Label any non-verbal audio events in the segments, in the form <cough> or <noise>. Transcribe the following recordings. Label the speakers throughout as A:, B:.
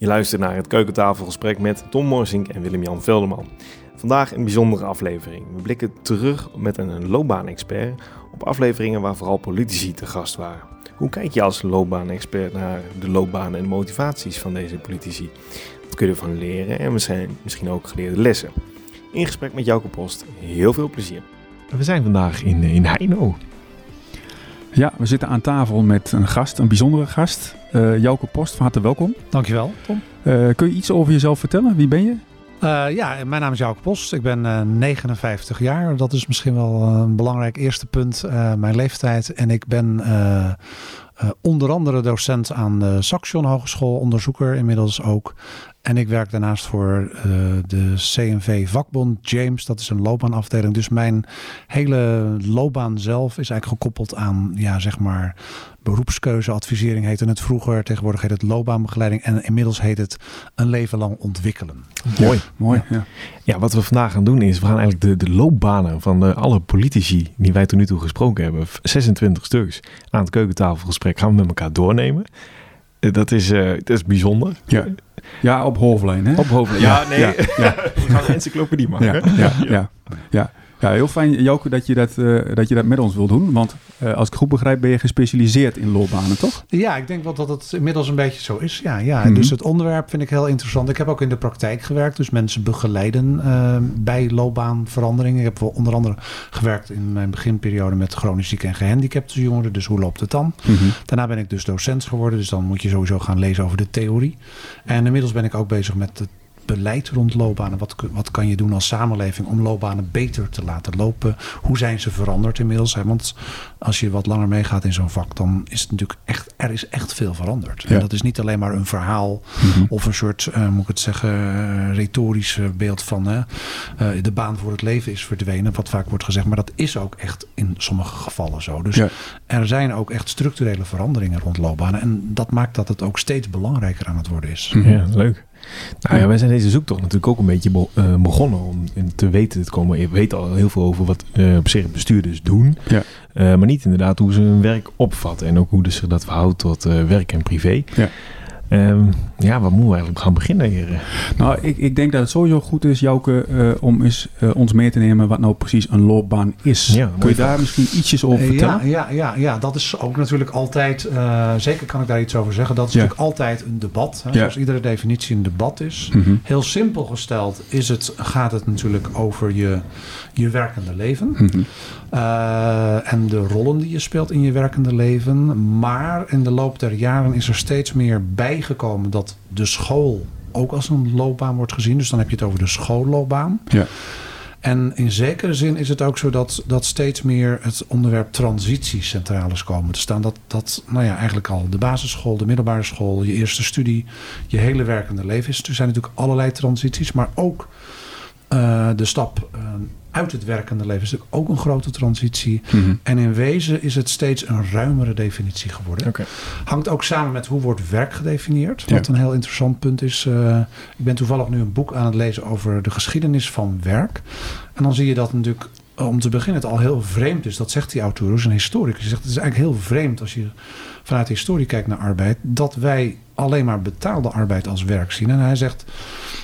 A: Je luistert naar het keukentafelgesprek met Tom Morsink en Willem-Jan Velderman. Vandaag een bijzondere aflevering. We blikken terug met een loopbaanexpert op afleveringen waar vooral politici te gast waren. Hoe kijk je als loopbaanexpert naar de loopbanen en motivaties van deze politici? Wat kun je ervan leren en misschien ook geleerde lessen? In gesprek met Jouke Post. Heel veel plezier. We zijn vandaag in, in Heino.
B: Ja, we zitten aan tafel met een gast, een bijzondere gast. Uh, Jouke Post, van harte welkom.
C: Dankjewel, Tom.
B: Uh, kun je iets over jezelf vertellen? Wie ben je?
C: Uh, ja, mijn naam is Jouke Post. Ik ben 59 jaar. Dat is misschien wel een belangrijk eerste punt, mijn leeftijd. En ik ben onder andere docent aan de Saxion Hogeschool, onderzoeker inmiddels ook. En ik werk daarnaast voor uh, de CNV vakbond James. Dat is een loopbaanafdeling. Dus mijn hele loopbaan zelf is eigenlijk gekoppeld aan, ja, zeg maar, beroepskeuzeadvisering heette het vroeger. Tegenwoordig heet het loopbaanbegeleiding. En inmiddels heet het een leven lang ontwikkelen.
A: Mooi. mooi. Ja. ja. wat we vandaag gaan doen is, we gaan eigenlijk de, de loopbanen van de, alle politici die wij tot nu toe gesproken hebben, 26 stuks, aan het keukentafelgesprek gaan we met elkaar doornemen. Eh, dat is, uh, dat is bijzonder.
B: Ja. Ja, op hoofdlijn. Hè?
A: Op hoofdlijn. Ja, nee. Ja, ja. <laughs> We gaan een encyclopedie maken.
B: Ja, ja, ja, ja. Heel fijn, Joke, dat je dat, uh, dat je dat met ons wil doen. Want uh, als ik goed begrijp, ben je gespecialiseerd in loopbanen, toch?
C: Ja, ik denk wel dat het inmiddels een beetje zo is. Ja, ja. Mm -hmm. Dus het onderwerp vind ik heel interessant. Ik heb ook in de praktijk gewerkt, dus mensen begeleiden uh, bij loopbaanveranderingen. Ik heb wel onder andere gewerkt in mijn beginperiode met chronisch zieke en gehandicapte jongeren. Dus hoe loopt het dan? Mm -hmm. Daarna ben ik dus docent geworden, dus dan moet je sowieso gaan lezen over de theorie. En inmiddels ben ik ook bezig met het beleid rond loopbanen? Wat, wat kan je doen als samenleving om loopbanen beter te laten lopen? Hoe zijn ze veranderd inmiddels? Want als je wat langer meegaat in zo'n vak, dan is het natuurlijk echt, er is echt veel veranderd. En dat is niet alleen maar een verhaal mm-hmm. of een soort, uh, moet ik het zeggen, retorisch beeld van uh, de baan voor het leven is verdwenen, wat vaak wordt gezegd. Maar dat is ook echt in sommige gevallen zo. Dus ja. er zijn ook echt structurele veranderingen rond loopbanen. En dat maakt dat het ook steeds belangrijker aan het worden is.
A: Ja, leuk. Nou ja, wij zijn deze zoektocht natuurlijk ook een beetje be uh, begonnen om te weten te komen. Je weet al heel veel over wat uh, op zich bestuurders doen. Ja. Uh, maar niet inderdaad hoe ze hun werk opvatten. En ook hoe zich dat verhoudt tot werk en privé. Ja. Um, ja, wat moeten we eigenlijk gaan beginnen hier?
B: Nou, ik, ik denk dat het sowieso goed is, Jouke, uh, om eens uh, ons mee te nemen wat nou precies een loopbaan is. Ja, Kun je daar misschien ietsjes over vertellen?
C: Ja, ja, ja, ja, dat is ook natuurlijk altijd, uh, zeker kan ik daar iets over zeggen, dat is ja. natuurlijk altijd een debat. Hè, zoals iedere definitie een debat is. Mm -hmm. Heel simpel gesteld is het, gaat het natuurlijk over je, je werkende leven. Mm -hmm. en de rollen die je speelt in je werkende leven. Maar in de loop der jaren is er steeds meer bijgekomen dat de school ook als een loopbaan wordt gezien. Dus dan heb je het over de schoolloopbaan. Ja. En in zekere zin is het ook zo dat, dat steeds meer het onderwerp transitie centraal is komen te staan. Dat, dat nou ja, eigenlijk al de basisschool, de middelbare school, je eerste studie, je hele werkende leven is. Er zijn natuurlijk allerlei transities, maar ook uh, de stap uh, uit het werkende leven is natuurlijk ook een grote transitie. Mm -hmm. En in wezen is het steeds een ruimere definitie geworden. Okay. Hangt ook samen met hoe wordt werk gedefinieerd. Wat ja. een heel interessant punt is. Uh, ik ben toevallig nu een boek aan het lezen over de geschiedenis van werk. En dan zie je dat natuurlijk om te beginnen het al heel vreemd is. Dat zegt die auteur, is een historicus. Hij zegt het is eigenlijk heel vreemd als je vanuit de historie kijkt naar arbeid. Dat wij alleen maar betaalde arbeid als werk zien. En hij zegt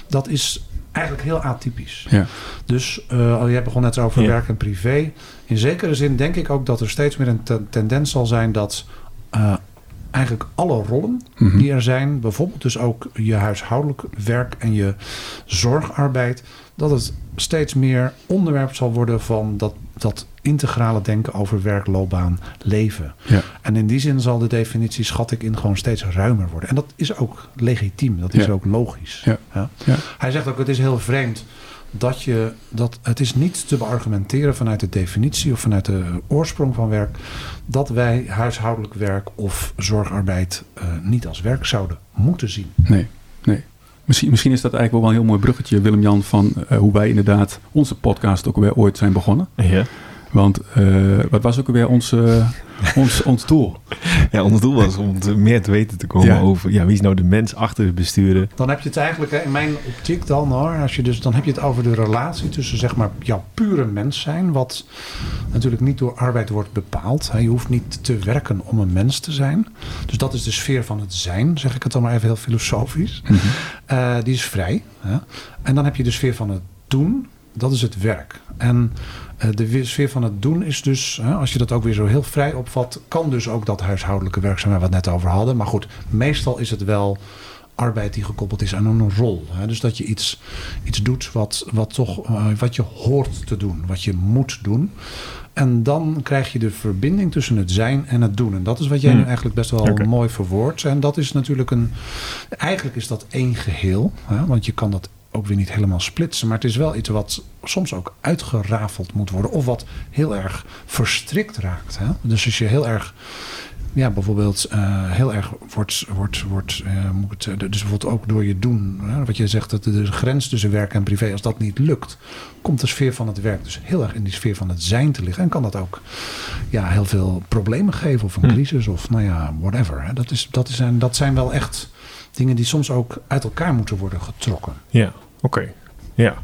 C: dat is eigenlijk heel atypisch. Ja. Dus uh, je begon net over ja. werk en privé. In zekere zin denk ik ook dat er steeds meer een ten tendens zal zijn dat uh, eigenlijk alle rollen mm -hmm. die er zijn, bijvoorbeeld dus ook je huishoudelijk werk en je zorgarbeid, dat het steeds meer onderwerp zal worden van dat, dat integrale denken over werk, loopbaan, leven. Ja. En in die zin zal de definitie, schat ik in, gewoon steeds ruimer worden. En dat is ook legitiem, dat is ja. ook logisch. Ja. Ja. Hij zegt ook, het is heel vreemd dat je dat het is niet te beargumenteren vanuit de definitie of vanuit de oorsprong van werk dat wij huishoudelijk werk of zorgarbeid uh, niet als werk zouden moeten zien.
B: Nee, nee. Misschien, is dat eigenlijk wel een heel mooi bruggetje, Willem-Jan, van uh, hoe wij inderdaad onze podcast ook weer ooit zijn begonnen. Ja. Want uh, wat was ook weer ons, uh, ons, ons doel? <laughs>
A: Ja, ons doel was om te, meer te weten te komen over ja, wie is nou de mens achter het besturen.
C: Dan heb je het eigenlijk in mijn optiek dan hoor. Als je dus, dan heb je het over de relatie tussen zeg maar jouw pure mens zijn. Wat natuurlijk niet door arbeid wordt bepaald. Je hoeft niet te werken om een mens te zijn. Dus dat is de sfeer van het zijn, zeg ik het dan maar even heel filosofisch. Mm -hmm. die is vrij. Hè? En dan heb je de sfeer van het doen. Dat is het werk. En de sfeer van het doen is dus, hè, als je dat ook weer zo heel vrij opvat, kan dus ook dat huishoudelijke werkzaamheid waar we het net over hadden. Maar goed, meestal is het wel arbeid die gekoppeld is aan een rol. Hè? Dus dat je iets, iets doet wat, wat, toch, uh, wat je hoort te doen, wat je moet doen. En dan krijg je de verbinding tussen het zijn en het doen. En dat is wat jij hmm. nu eigenlijk best wel okay. mooi verwoordt. En dat is natuurlijk een. Eigenlijk is dat één geheel. Hè? Want je kan dat ook weer niet helemaal splitsen. Maar het is wel iets wat soms ook uitgerafeld moet worden. Of wat heel erg verstrikt raakt. Hè? Dus als je heel erg. Ja, bijvoorbeeld uh, heel erg wordt, wordt, wordt uh, moet het, dus bijvoorbeeld ook door je doen, hè, wat je zegt, dat de grens tussen werk en privé, als dat niet lukt, komt de sfeer van het werk dus heel erg in die sfeer van het zijn te liggen. En kan dat ook ja, heel veel problemen geven, of een hm. crisis, of nou ja, whatever. Hè. Dat, is, dat, is, dat zijn wel echt dingen die soms ook uit elkaar moeten worden getrokken.
A: Ja, oké. Ja.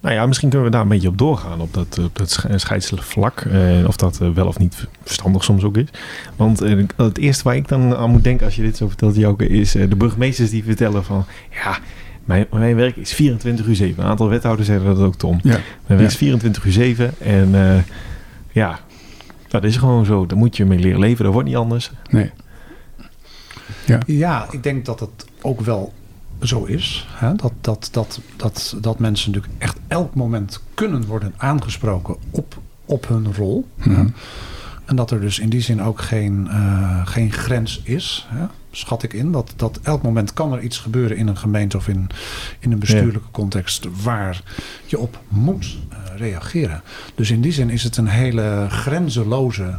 A: Nou ja, misschien kunnen we daar een beetje op doorgaan op dat, op dat scheidsvlak. Eh, of dat uh, wel of niet verstandig soms ook is. Want uh, het eerste waar ik dan aan moet denken als je dit zo vertelt, Jouke, is de burgemeesters die vertellen van... Ja, mijn, mijn werk is 24 uur 7. Een aantal wethouders zeggen dat ook, Tom. Ja. Mijn werk is 24 uur 7. En ja, dat is gewoon zo. Daar moet je mee leren leven. Dat wordt niet anders.
B: Nee.
C: Ja. ja, ik denk dat het ook wel zo is. Hè? Dat, dat, dat, dat, dat mensen natuurlijk echt elk moment kunnen worden aangesproken op, op hun rol. Mm En dat er dus in die zin ook geen, uh, geen grens is. Hè? Schat ik in. Dat, dat elk moment kan er iets gebeuren in een gemeente of in, in een bestuurlijke context waar je op moet uh, reageren. Dus in die zin is het een hele grenzeloze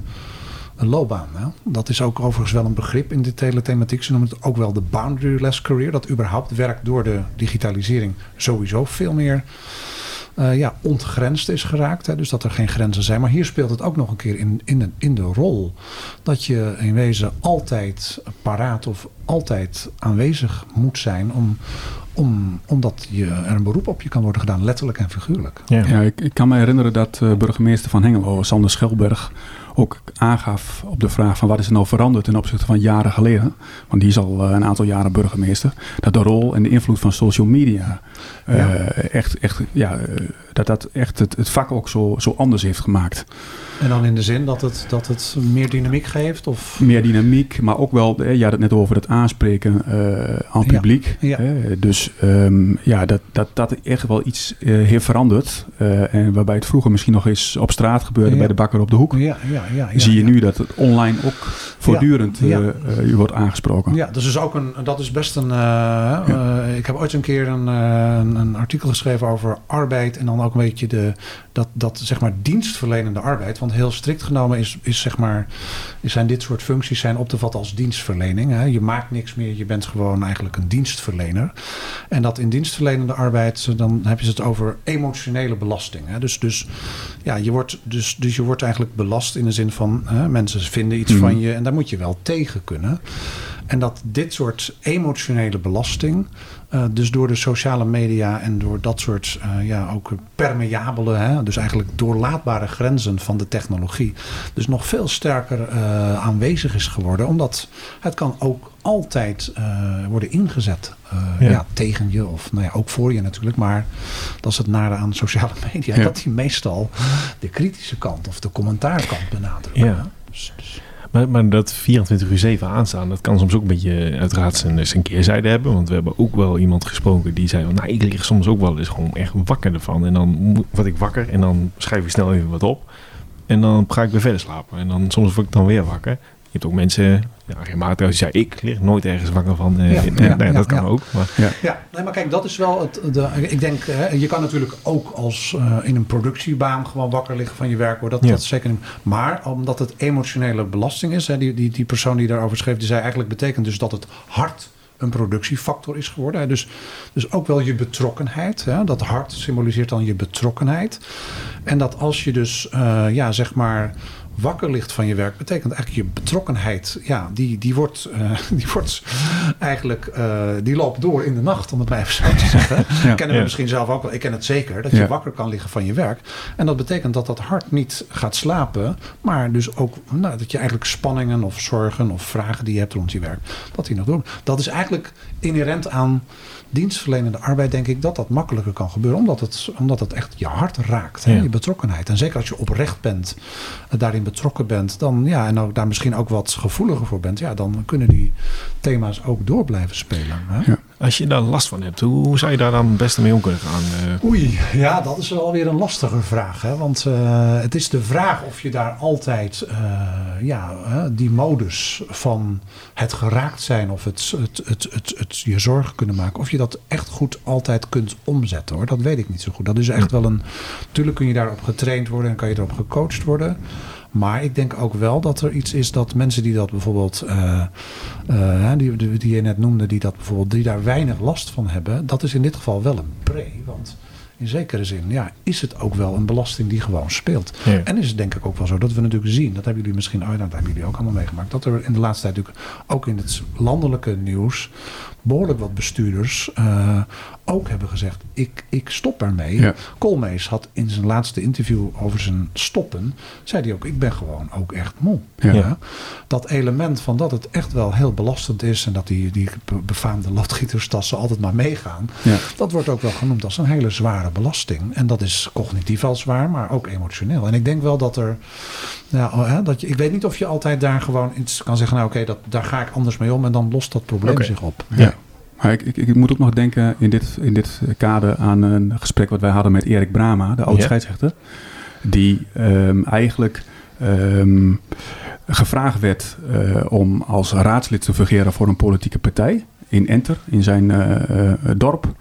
C: een loopbaan. Hè? Dat is ook overigens wel een begrip in dit hele thematiek. Ze noemen het ook wel de boundaryless career. Dat überhaupt werk door de digitalisering sowieso veel meer uh, ja, ontgrensd is geraakt. Hè? Dus dat er geen grenzen zijn. Maar hier speelt het ook nog een keer in, in, de, in de rol. Dat je in wezen altijd paraat of altijd aanwezig moet zijn om, om, omdat je, er een beroep op je kan worden gedaan, letterlijk en figuurlijk.
B: Ja, ja ik, ik, kan me herinneren dat uh, burgemeester van Hengelo, Sander Schelberg, ook aangaf op de vraag van wat is er nou veranderd ten opzichte van jaren geleden. Want die is al eh, een aantal jaren burgemeester. Dat de rol en de invloed van social media uh, echt, echt, ja, eh, dat dat echt het, het vak ook zo, zo anders heeft gemaakt.
C: En dan in de zin dat het, dat het meer dynamiek geeft? Of?
B: Meer dynamiek, maar ook wel, je had het net over het aanspreken uh, aan publiek. Ja, dus um, ja, dat, dat, dat echt wel iets uh, heeft veranderd. Uh, en waarbij het vroeger misschien nog eens op straat gebeurde bij de bakker op de hoek.
C: Ja, ja, ja,
B: zie je nu dat het online ook voortdurend u wordt aangesproken.
C: Ja, dus is ook een, dat is best een... ik heb ooit een keer een, een, een artikel geschreven over arbeid en dan ook een beetje de, dat, dat zeg maar dienstverlenende arbeid. Want heel strikt genomen is, is zeg maar, zijn dit soort functies zijn op te vatten als dienstverlening. Hè. Je maakt niks meer, je bent gewoon eigenlijk een dienstverlener. En dat in dienstverlenende arbeid, dan heb je het over emotionele belasting. Hè. Dus, dus, ja, je wordt, dus, dus je wordt eigenlijk belast in de zin van hè, mensen vinden iets mhm. van je en daar moet je wel tegen kunnen. En dat dit soort emotionele belasting, uh, dus door de sociale media en door dat soort uh, ja, ook permeabele, hè, dus eigenlijk doorlaatbare grenzen van de technologie, dus nog veel sterker uh, aanwezig is geworden. Omdat het kan ook altijd worden ingezet ja. ja. tegen je of nou ja, ook voor je natuurlijk. Maar dat is het nare aan sociale <laughs> media, ja. dat die meestal de kritische kant of de commentaarkant benadrukken. Ja. Dus,
A: dus. Maar, dat 24 uur 7 aanstaan, dat kan soms ook een beetje uiteraard zijn, zijn keerzijde hebben. Want we hebben ook wel iemand gesproken die zei, nou ik lig soms ook wel eens gewoon echt wakker ervan. En dan word ik wakker en dan schrijf ik snel even wat op. En dan ga ik weer verder slapen. En dan soms word ik dan weer wakker. Je hebt ook mensen, ja, regelmatig, als je zei ik lig nooit ergens wakker van. Uh, ja, <laughs> ja, nee, dat kan ook. Maar.
C: Ja. ja, nee, maar kijk, dat is wel het. De, ik denk, hè, je kan natuurlijk ook als uh, in een productiebaan gewoon wakker liggen van je werk. Hoor. Dat, dat is zeker niet. Maar omdat het emotionele belasting is, hè, die, die, die persoon die daarover schreef, die zei eigenlijk betekent dus dat het hard een productiefactor is geworden. Dus, dus ook wel je betrokkenheid. Hè? Dat hart symboliseert dan je betrokkenheid. En dat als je dus, uh, ja, zeg maar wakker ligt van je werk, betekent eigenlijk je betrokkenheid. Ja, die, die, wordt, uh, <laughs> die wordt eigenlijk, uh, die loopt door in de nacht, om het maar even zo te zeggen. <laughs> ja, kennen we misschien zelf ook wel. Ik ken het zeker, dat je wakker kan liggen van je werk. En dat betekent dat dat hart niet gaat slapen, maar dus ook nou, dat je eigenlijk spanningen of zorgen of vragen die je hebt rond je werk, dat die nog door. Dat is eigenlijk inherent aan dienstverlenende arbeid denk ik dat dat makkelijker kan gebeuren. Omdat het, omdat het echt je hart raakt. Hè, je betrokkenheid. En zeker als je oprecht bent, eh, daarin betrokken bent. Dan, ja, en ook daar misschien ook wat gevoeliger voor bent. Ja, dan kunnen die thema's ook door blijven spelen. Hè? Ja.
A: Als je daar last van hebt, hoe zou je daar dan het beste mee om kunnen gaan?
C: Uh... Oei, ja, dat is wel weer een lastige vraag. Hè? Want uh, het is de vraag of je daar altijd uh, ja, die modus van het geraakt zijn of het, het, het, het, het, je zorgen kunnen maken, of je dat echt goed altijd kunt omzetten hoor. Dat weet ik niet zo goed. Dat is echt wel een. Natuurlijk kun je daarop getraind worden en kan je erop gecoacht worden. Maar ik denk ook wel dat er iets is dat mensen die dat bijvoorbeeld, uh, uh, die, die je net noemde, die dat bijvoorbeeld, die daar weinig last van hebben, dat is in dit geval wel een pre. Want in zekere zin ja, is het ook wel een belasting die gewoon speelt. En is het denk ik ook wel zo dat we natuurlijk zien, dat hebben jullie misschien, oh, dat hebben jullie ook allemaal meegemaakt, dat er in de laatste tijd natuurlijk ook in het landelijke nieuws behoorlijk wat bestuurders uh, ook hebben gezegd: ik, ik stop ermee. Ja. Koolmees had in zijn laatste interview over zijn stoppen, zei hij ook: ik ben gewoon ook echt moe. Ja. Dat element van dat het echt wel heel belastend is en dat die, die befaamde loodgieterstassen altijd maar meegaan, ja. dat wordt ook wel genoemd als een hele zware belasting. En dat is cognitief al zwaar, maar ook emotioneel. En ik denk wel dat er, ja, dat je, ik weet niet of je altijd daar gewoon iets kan zeggen: nou oké, dat daar ga ik anders mee om en dan lost dat probleem zich op.
B: Ja. Maar ik, ik, ik, moet ook nog denken in dit, in dit kader aan een gesprek wat wij hadden met Erik Brama, de oud scheidsrechter. Die um, eigenlijk um, gevraagd werd uh, om als raadslid te fungeren voor een politieke partij in Enter, in zijn uh, uh, dorp.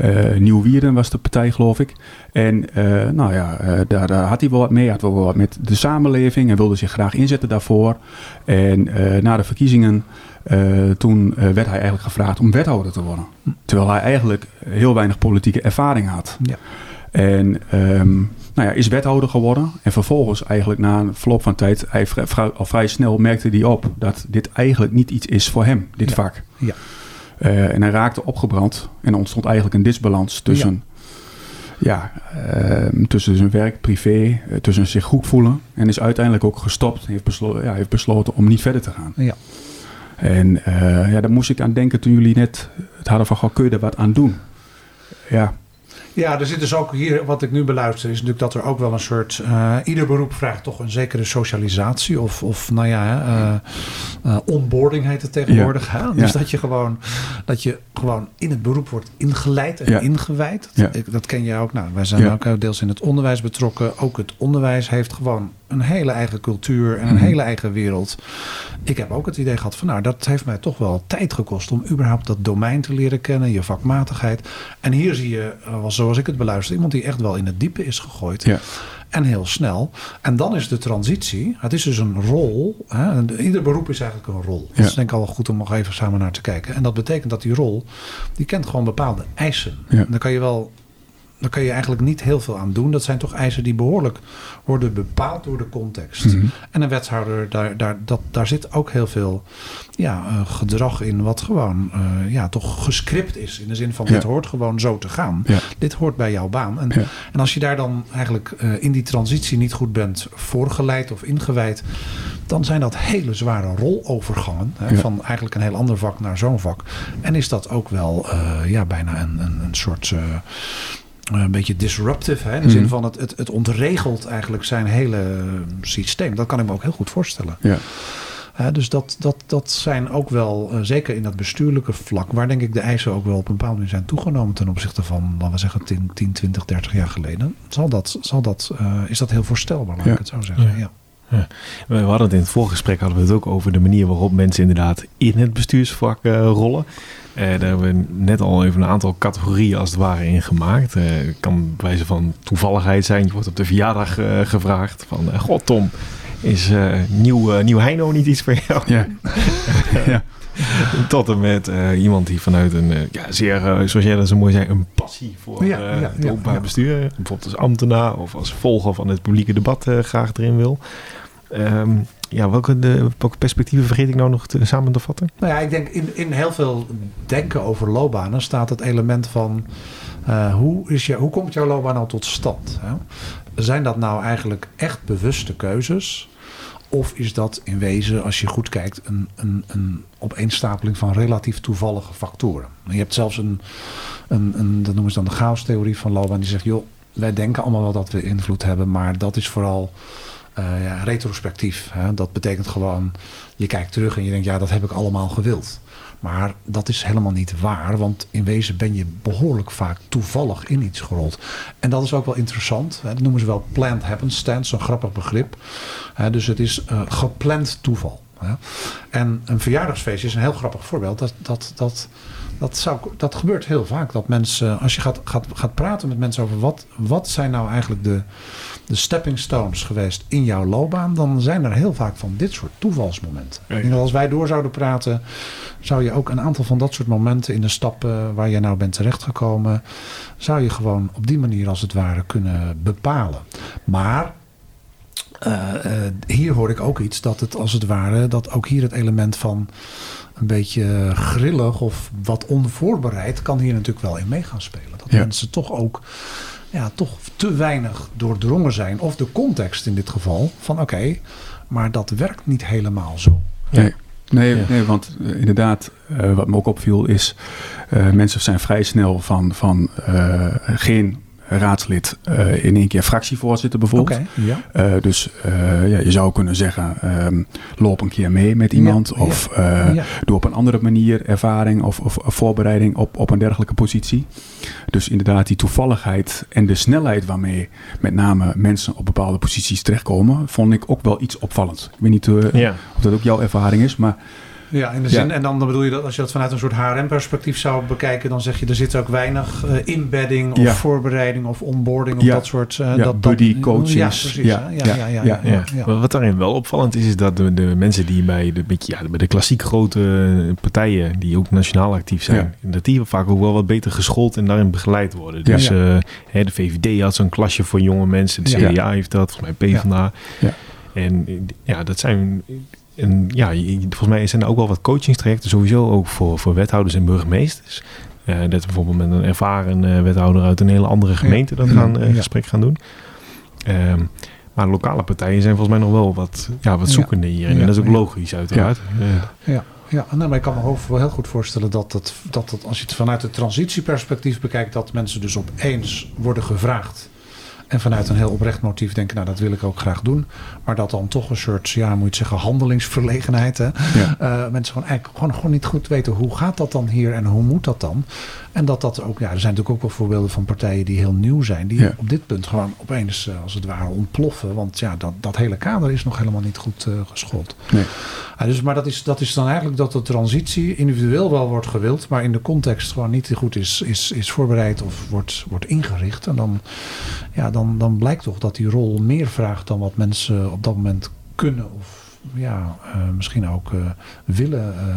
B: Uh, Nieuw-Wierden was de partij, geloof ik. En uh, nou ja, uh, daar, daar, had hij wel wat mee. Had wel wat met de samenleving en wilde zich graag inzetten daarvoor. En na de verkiezingen uh, toen uh, werd hij eigenlijk gevraagd om wethouder te worden. Terwijl hij eigenlijk heel weinig politieke ervaring had. Ja. En um, nou ja, is wethouder geworden. En vervolgens eigenlijk na een verloop van tijd, hij al vrij snel merkte hij op dat dit eigenlijk niet iets is voor hem, dit
C: ja.
B: vak.
C: Ja.
B: Uh, en hij raakte opgebrand en er ontstond eigenlijk een disbalans tussen, ja. ja tussen zijn werk, privé, tussen zich goed voelen. En is uiteindelijk ook gestopt. Heeft besloten, ja, heeft besloten om niet verder te gaan.
C: Ja.
B: En uh, ja, daar moest ik aan denken toen jullie net het hadden van, goh, kun je er wat aan doen? Ja.
C: Ja, er zit dus ook hier, wat ik nu beluister, is natuurlijk dat er ook wel een soort. Uh, ieder beroep vraagt toch een zekere socialisatie. Of, of nou ja, uh, uh, onboarding heet het tegenwoordig. Ja. Hè? Dus ja. dat je gewoon dat je gewoon in het beroep wordt ingeleid en ja. ingewijd. Dat, ik, dat ken je ook. Nou, wij zijn ook deels in het onderwijs betrokken. Ook het onderwijs heeft gewoon een hele eigen cultuur en een mm-hmm. hele eigen wereld. Ik heb ook het idee gehad van, nou, dat heeft mij toch wel tijd gekost om überhaupt dat domein te leren kennen, je vakmatigheid. En hier zie je, zoals ik het beluister, iemand die echt wel in het diepe is gegooid.
B: Ja.
C: En heel snel. En dan is de transitie. Het is dus een rol. Hè? Ieder beroep is eigenlijk een rol. Ja. Dat is denk ik al goed om nog even samen naar te kijken. En dat betekent dat die rol. die kent gewoon bepaalde eisen.
B: Ja.
C: Dan kan je wel daar kan je eigenlijk niet heel veel aan doen. Dat zijn toch eisen die behoorlijk worden bepaald door de context.
B: Mhm.
C: En een wethouder, daar, daar, dat, daar zit ook heel veel ja, uh, gedrag in, wat gewoon uh, ja, toch gescript is. In de zin van:
B: Ja.
C: dit hoort gewoon zo te gaan.
B: Ja.
C: Dit hoort bij jouw baan. En,
B: Ja.
C: en als je daar dan eigenlijk uh, in die transitie niet goed bent voorgeleid of ingewijd, dan zijn dat hele zware rolovergangen. Hè. Van eigenlijk een heel ander vak naar zo'n vak. En is dat ook wel eh, ja, bijna een, een, een soort. Eh, een beetje disruptive. Hè? In de
B: Mhm.
C: zin van het, het, het ontregelt eigenlijk zijn hele systeem. Dat kan ik me ook heel goed voorstellen.
B: Ja.
C: Hè, dus dat, dat, dat zijn ook wel, eh, zeker in dat bestuurlijke vlak, waar denk ik de eisen ook wel op een bepaalde manier zijn toegenomen ten opzichte van, laten we zeggen, 10, 10 20, 30 jaar geleden. Zal dat, zal dat, eh, is dat heel voorstelbaar, laat
B: Ja.
C: ik het zo zeggen.
A: Ja.
C: Ja.
A: We hadden het in het voorgesprek hadden we het ook over de manier waarop mensen inderdaad in het bestuursvak uh, rollen. Uh, daar hebben we net al even een aantal categorieën als het ware in gemaakt. Uh, het kan bij wijze van toevalligheid zijn. Je wordt op de verjaardag gevraagd van... God Tom, Is nieuw, nieuw Heino niet iets voor jou?
B: Ja. <laughs> ja.
A: Tot en met uh, iemand die vanuit een, ja, zeer, zoals jij dat zo mooi zei, een passie voor ja, ja, het openbaar bestuur, bijvoorbeeld als ambtenaar of als volger van het publieke debat graag erin wil. Um, ja, welke, welke perspectieven vergeet ik nou nog te, samen te vatten?
C: Nou ja, ik denk in, in heel veel denken over loopbanen staat het element van uh, hoe, is je, hoe komt jouw loopbaan nou tot stand? Zijn dat nou eigenlijk echt bewuste keuzes? Of is dat in wezen, als je goed kijkt, een, een, een opeenstapeling van relatief toevallige factoren? Je hebt zelfs een, een, een dat noemen ze dan de chaos-theorie van loopbaan, die zegt: joh, wij denken allemaal wel dat we invloed hebben, maar dat is vooral uh, ja, retrospectief. Hè? Dat betekent gewoon, je kijkt terug en je denkt, ja, dat heb ik allemaal gewild. Maar dat is helemaal niet waar, want in wezen ben je behoorlijk vaak toevallig in iets gerold. En dat is ook wel interessant. Hè? Dat noemen ze wel planned happenstance, zo'n grappig begrip. Hè? Dus het is uh, gepland toeval. En een verjaardagsfeest is een heel grappig voorbeeld. Dat, dat, dat, dat, zou, dat gebeurt heel vaak. Dat mensen, als je gaat, gaat, gaat praten met mensen over wat, wat zijn nou eigenlijk de, de stepping stones geweest in jouw loopbaan, dan zijn er heel vaak van dit soort toevalsmomenten. En als wij door zouden praten, zou je ook een aantal van dat soort momenten in de stappen waar je nou bent terechtgekomen, zou je gewoon op die manier als het ware kunnen bepalen. Maar uh, uh, hier hoor ik ook iets dat het als het ware, dat ook hier het element van een beetje grillig of wat onvoorbereid kan hier natuurlijk wel in mee gaan spelen. Dat mensen toch ook ja, toch te weinig doordrongen zijn. Of de context in dit geval van oké, maar dat werkt niet helemaal zo.
B: Nee, nee, nee want uh, inderdaad, uh, wat me ook opviel is, uh, mensen zijn vrij snel van, van geen raadslid uh, in één keer fractievoorzitter bijvoorbeeld.
C: Okay, ja.
B: uh, dus uh, ja, je zou kunnen zeggen, um, loop een keer mee met iemand. Ja, of ja, doe op een andere manier ervaring of, of, of, voorbereiding op, op een dergelijke positie. Dus inderdaad die toevalligheid en de snelheid waarmee met name mensen op bepaalde posities terechtkomen, vond ik ook wel iets opvallend. Ik weet niet of dat ook jouw ervaring is, maar...
C: Ja, in de zin, en dan bedoel je dat als je dat vanuit een soort HRM-perspectief zou bekijken, dan zeg je er zit ook weinig uh, inbedding of ja. voorbereiding of onboarding of
B: ja.
C: dat soort.
B: Uh, ja, dat, buddy coaches.
C: Ja, precies. Ja, ja, ja. ja,
A: Wat daarin wel opvallend is, is dat de, de mensen die bij de, beetje, ja, bij de klassiek grote partijen, die ook nationaal actief zijn, dat die vaak ook wel wat beter geschoold en daarin begeleid worden. Dus uh, hè, de VVD had zo'n klasje voor jonge mensen, de CDA heeft dat, volgens mij PvdA. Ja. En ja, dat zijn en ja, volgens mij zijn er ook wel wat coachingstrajecten sowieso ook voor, voor wethouders en burgemeesters. Uh, dat bijvoorbeeld met een ervaren uh, wethouder uit een hele andere gemeente dat gaan uh, gesprek gaan doen. Um, maar lokale partijen zijn volgens mij nog wel wat, ja, wat zoekende hier. En dat is ook logisch uiteraard.
C: Ja, ja. ja. Nou, maar ik kan me wel heel goed voorstellen dat het, dat het, als je het vanuit het transitieperspectief bekijkt, dat mensen dus opeens worden gevraagd en vanuit een heel oprecht motief denken, nou dat wil ik ook graag doen. Maar dat dan toch een soort, ja moet je het zeggen, handelingsverlegenheid. Hè? Ja. Uh, mensen gewoon eigenlijk gewoon, gewoon niet goed weten hoe gaat dat dan hier en hoe moet dat dan. En dat dat ook, ja, er zijn natuurlijk ook wel voorbeelden van partijen die heel nieuw zijn. Die ja. op dit punt gewoon opeens uh, als het ware ontploffen. Want ja, dat, dat hele kader is nog helemaal niet goed uh, geschoold.
B: Nee.
C: Uh, dus, maar dat is, dat is dan eigenlijk dat de transitie individueel wel wordt gewild. Maar in de context gewoon niet goed is, is, is voorbereid of wordt, wordt ingericht. En dan, ja, dan, dan blijkt toch dat die rol meer vraagt dan wat mensen op dat moment kunnen of ja, uh, misschien ook willen, uh,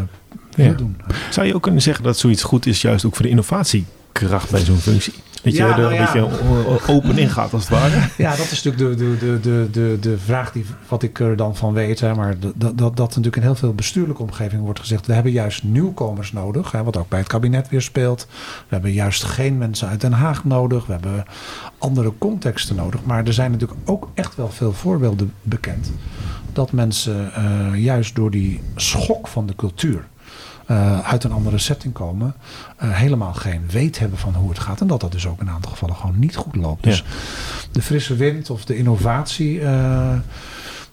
C: willen ja. doen.
A: Zou je ook kunnen zeggen dat zoiets goed is, juist ook voor de innovatiekracht bij zo'n functie? Dat je
C: ja,
A: er
C: nou
A: een beetje open in gaat, als het ware. <laughs>
C: Ja, dat is natuurlijk de, de, de, de, de vraag die, wat ik er dan van weet. Hè, maar dat, dat, dat natuurlijk in heel veel bestuurlijke omgevingen wordt gezegd. We hebben juist nieuwkomers nodig. Hè, wat ook bij het kabinet weer speelt. We hebben juist geen mensen uit Den Haag nodig. We hebben andere contexten nodig. Maar er zijn natuurlijk ook echt wel veel voorbeelden bekend dat mensen uh, juist door die schok van de cultuur uh, uit een andere setting komen, uh, helemaal geen weet hebben van hoe het gaat. En dat dat dus ook in een aantal gevallen gewoon niet goed loopt. Dus
A: Ja.
C: de frisse wind of de innovatie. Uh,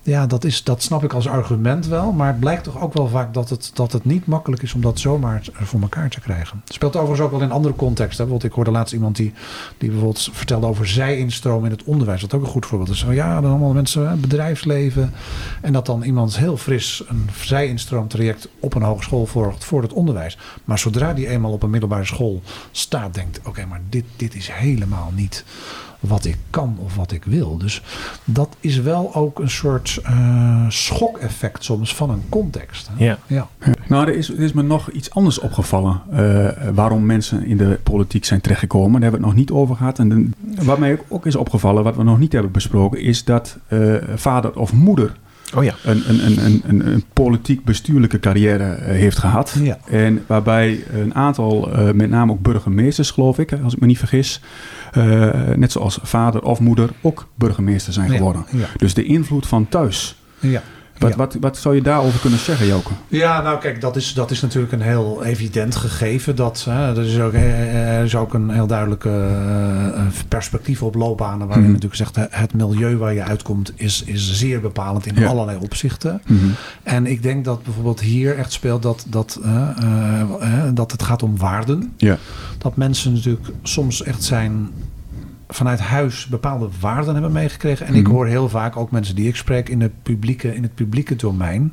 C: ja, dat, is, dat snap ik als argument wel. Maar het blijkt toch ook wel vaak dat het, dat het niet makkelijk is om dat zomaar voor elkaar te krijgen. Het speelt overigens ook wel in andere contexten. Bijvoorbeeld, ik hoorde laatst iemand die, die bijvoorbeeld vertelde over zij-instroom in het onderwijs. Dat is ook een goed voorbeeld. Dus ja, dan allemaal mensen, bedrijfsleven. En dat dan iemand heel fris een zij-instroomtraject op een hogeschool volgt voor het onderwijs. Maar zodra die eenmaal op een middelbare school staat, denkt: oké, maar dit, dit is helemaal niet wat ik kan of wat ik wil. Dus dat is wel ook een soort uh, schokeffect soms van een context.
A: Hè? Ja.
B: ja. Nou, er is, er is me nog iets anders opgevallen. Uh, waarom mensen in de politiek zijn terechtgekomen. Daar hebben we het nog niet over gehad. En wat mij ook is opgevallen, wat we nog niet hebben besproken, is dat uh, vader of moeder
A: oh ja.
B: een, een, een, een, een politiek-bestuurlijke carrière uh, heeft gehad.
C: Ja.
B: En waarbij een aantal, uh, met name ook burgemeesters, geloof ik, als ik me niet vergis, uh, net zoals vader of moeder, ook burgemeester zijn geworden.
C: Ja.
B: Dus de invloed van thuis.
C: Ja.
B: Wat,
C: Ja.
B: wat, wat zou je daarover kunnen zeggen, Joke?
C: Ja, nou kijk, dat is, dat is natuurlijk een heel evident gegeven. Dat, hè, er, is ook, eh, er is ook een heel duidelijke uh, perspectief op loopbanen. Waarin
B: Mhm.
C: natuurlijk zegt, het milieu waar je uitkomt is, is zeer bepalend in
B: Ja.
C: allerlei opzichten.
B: Mhm.
C: En ik denk dat bijvoorbeeld hier echt speelt dat, dat, eh, eh, eh, dat het gaat om waarden.
B: Ja.
C: Dat mensen natuurlijk soms echt zijn vanuit huis bepaalde waarden hebben meegekregen. En ik
B: Mhm.
C: hoor heel vaak ook mensen die ik spreek in, het publieke, in het publieke domein.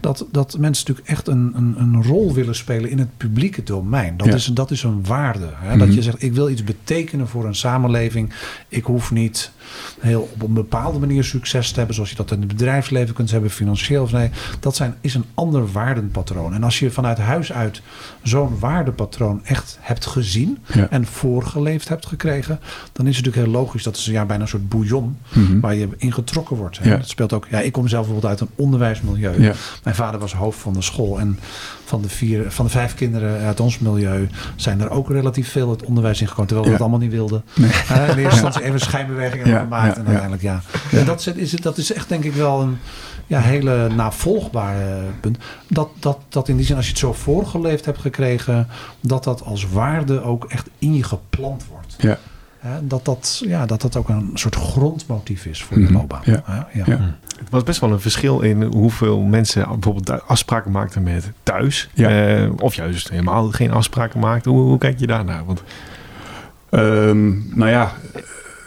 C: Dat, dat mensen natuurlijk echt een, een, een rol willen spelen in het publieke domein. Dat,
B: Ja.
C: is, dat is een waarde. Hè?
B: Mhm.
C: Dat je zegt, ik wil iets betekenen voor een samenleving. Ik hoef niet heel op een bepaalde manier succes te hebben. Zoals je dat in het bedrijfsleven kunt hebben, financieel of nee. Dat zijn, is een ander waardenpatroon. En als je vanuit huis uit zo'n waardepatroon echt hebt gezien.
B: Ja.
C: En voorgeleefd hebt gekregen. Dan is het natuurlijk heel logisch. Dat is ja, bijna een soort bouillon
B: Mhm.
C: waar je in getrokken wordt. Hè?
B: Ja.
C: Dat speelt ook. Ja, ik kom zelf bijvoorbeeld uit een onderwijsmilieu.
B: Ja.
C: Mijn vader was hoofd van de school. En van de, vier, van de vijf kinderen uit ons milieu zijn er ook relatief veel het onderwijs ingekomen. Terwijl we dat allemaal niet wilden.
B: Nee.
C: Uh, in eerste instantie even schijnbewegingen gemaakt.
B: ja,
C: en
B: ja.
C: uiteindelijk ja.
B: Ja.
C: En dat, is, is, het- dat is echt denk ik wel een ja, hele navolgbare punt. Dat, dat, dat in die zin als je het zo voorgeleefd hebt gekregen. Dat dat als waarde ook echt in je geplant wordt.
B: Ja.
C: Hè, dat, dat, ja, dat dat ook een soort grondmotief is voor
B: Mhm.
C: de loopbaan.
B: Ja.
C: Ja.
B: Ja.
A: Het was best wel een verschil in hoeveel mensen bijvoorbeeld afspraken maakten met thuis.
B: Ja.
A: Eh, of juist helemaal geen afspraken maakten. Hoe, hoe kijk je daarnaar? Want
B: Ehm, nou ja,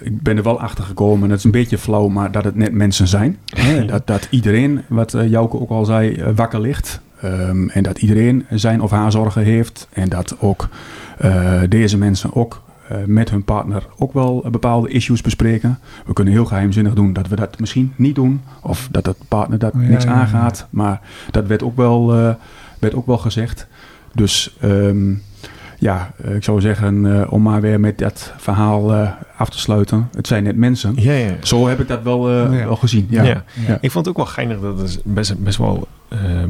B: ik ben er wel achter gekomen. Dat is een beetje flauw, maar dat het net mensen zijn. Hè? <laughs> Dat, dat iedereen, wat eh, Jouke ook al zei, eh, wakker ligt. Ehm, en dat iedereen zijn of haar zorgen heeft. En dat ook eh, deze mensen ook met hun partner ook wel bepaalde issues bespreken. We kunnen heel geheimzinnig doen dat we dat misschien niet doen. Of dat de partner dat
C: Ja,
B: niks
C: ja, ja.
B: aangaat. Maar dat werd ook wel, werd ook wel gezegd. Dus ehm, ja, eh, ik zou zeggen, eh, om maar weer met dat verhaal eh, af te sluiten. Het zijn net mensen.
A: ja, ja.
B: Zo heb ik dat wel, wel gezien. Ja.
A: Ik vond het ook wel geinig dat het best, best wel... ehm,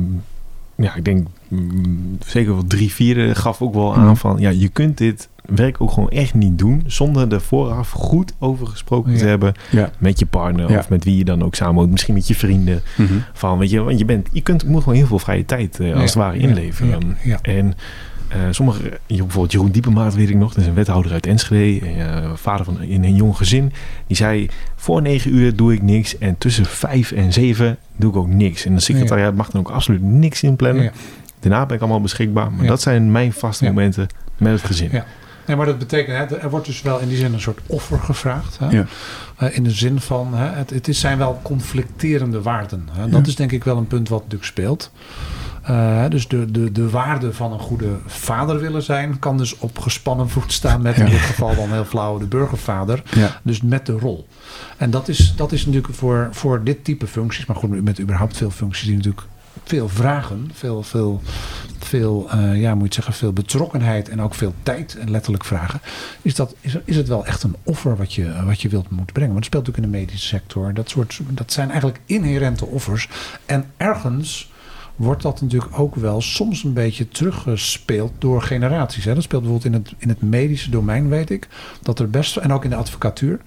A: ja, ik denk mm, zeker wel drie vierde gaf ook wel aan
B: Mhm.
A: van... Ja, je kunt dit werk ook gewoon echt niet doen... zonder er vooraf goed over gesproken te hebben...
B: Ja.
A: met je partner
B: Ja.
A: of met wie je dan ook samen. Misschien met je vrienden.
B: Mhm.
A: Van, weet je, want je, bent, je kunt, moet gewoon heel veel vrije tijd als het ware inleveren. En eh, sommige, bijvoorbeeld Jeroen Diepemaat weet ik nog, dat is een wethouder uit Enschede, eh, vader van in een jong gezin. Die zei, voor negen uur doe ik niks en tussen vijf en zeven doe ik ook niks. En de secretariaat mag dan ook absoluut niks inplannen.
C: Ja.
A: Daarna ben ik allemaal beschikbaar, maar
C: Ja.
A: dat zijn mijn vaste
C: Ja.
A: momenten met het gezin.
C: Ja. Nee, maar dat betekent, hè, er wordt dus wel in die zin een soort offer gevraagd. Hè?
B: Ja.
C: Eh, in de zin van, hè, het, het is, zijn wel conflicterende waarden. Hè? Dat
B: Ja.
C: is denk ik wel een punt wat natuurlijk speelt. Eh, dus de, de, de waarde van een goede vader willen zijn, kan dus op gespannen voet staan met in dit geval dan heel flauw de burgervader. Dus met de rol. En dat is, dat is natuurlijk voor, voor dit type functies, maar goed, met überhaupt veel functies die natuurlijk veel vragen, veel, veel, veel eh, ja, moet je zeggen, veel betrokkenheid en ook veel tijd en letterlijk vragen, is, dat, is, is het wel echt een offer wat je, wat je wilt moeten brengen. Want het speelt natuurlijk in de medische sector. Dat, soort, dat zijn eigenlijk inherente offers. En ergens wordt dat natuurlijk ook wel soms een beetje teruggespeeld door generaties. Hè. Dat speelt bijvoorbeeld in het, in het medische domein, weet ik. Dat er best, en ook in de advocatuur,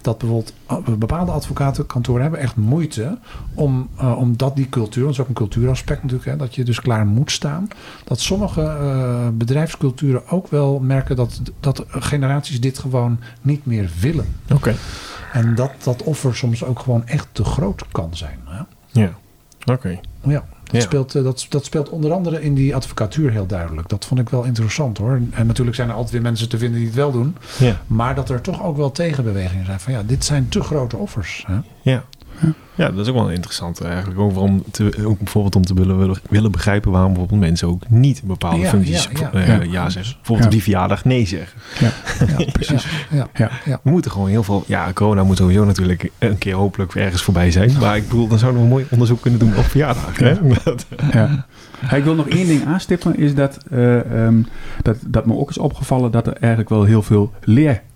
C: dat bijvoorbeeld uh, bepaalde advocatenkantoren hebben echt moeite om, uh, omdat die cultuur, want dat is ook een cultuuraspect natuurlijk, hè, dat je dus klaar moet staan. Dat sommige uh, bedrijfsculturen ook wel merken dat, dat generaties dit gewoon niet meer willen.
A: Oké. Okay.
C: En dat dat offer soms ook gewoon echt te groot kan zijn. Hè.
A: Ja, oké. Okay.
C: Ja. Dat, ja. speelt, uh, dat, dat speelt onder andere in die advocatuur heel duidelijk. Dat vond ik wel interessant hoor. En natuurlijk zijn er altijd weer mensen te vinden die het wel doen.
A: Ja.
C: Maar dat er toch ook wel tegenbewegingen zijn van ja, dit zijn te grote offers. Hè?
A: Ja. Ja. Ja, dat is ook wel interessant eigenlijk. Ook, om te, ook bijvoorbeeld om te willen, willen begrijpen waarom bijvoorbeeld mensen ook niet bepaalde functies ja, ja, uh, ja. zeggen. Bijvoorbeeld die verjaardag nee zeggen.
C: Ja, <laughs> precies. Ja.
A: We moeten gewoon heel veel... Ja, corona moet sowieso natuurlijk een keer hopelijk ergens voorbij zijn. Maar ik bedoel, dan zouden we een mooi onderzoek kunnen doen op verjaardagen.
B: Ja. <laughs> ik wil nog één ding aanstippen, is dat, uh, um, dat, dat me ook is opgevallen dat er eigenlijk wel heel veel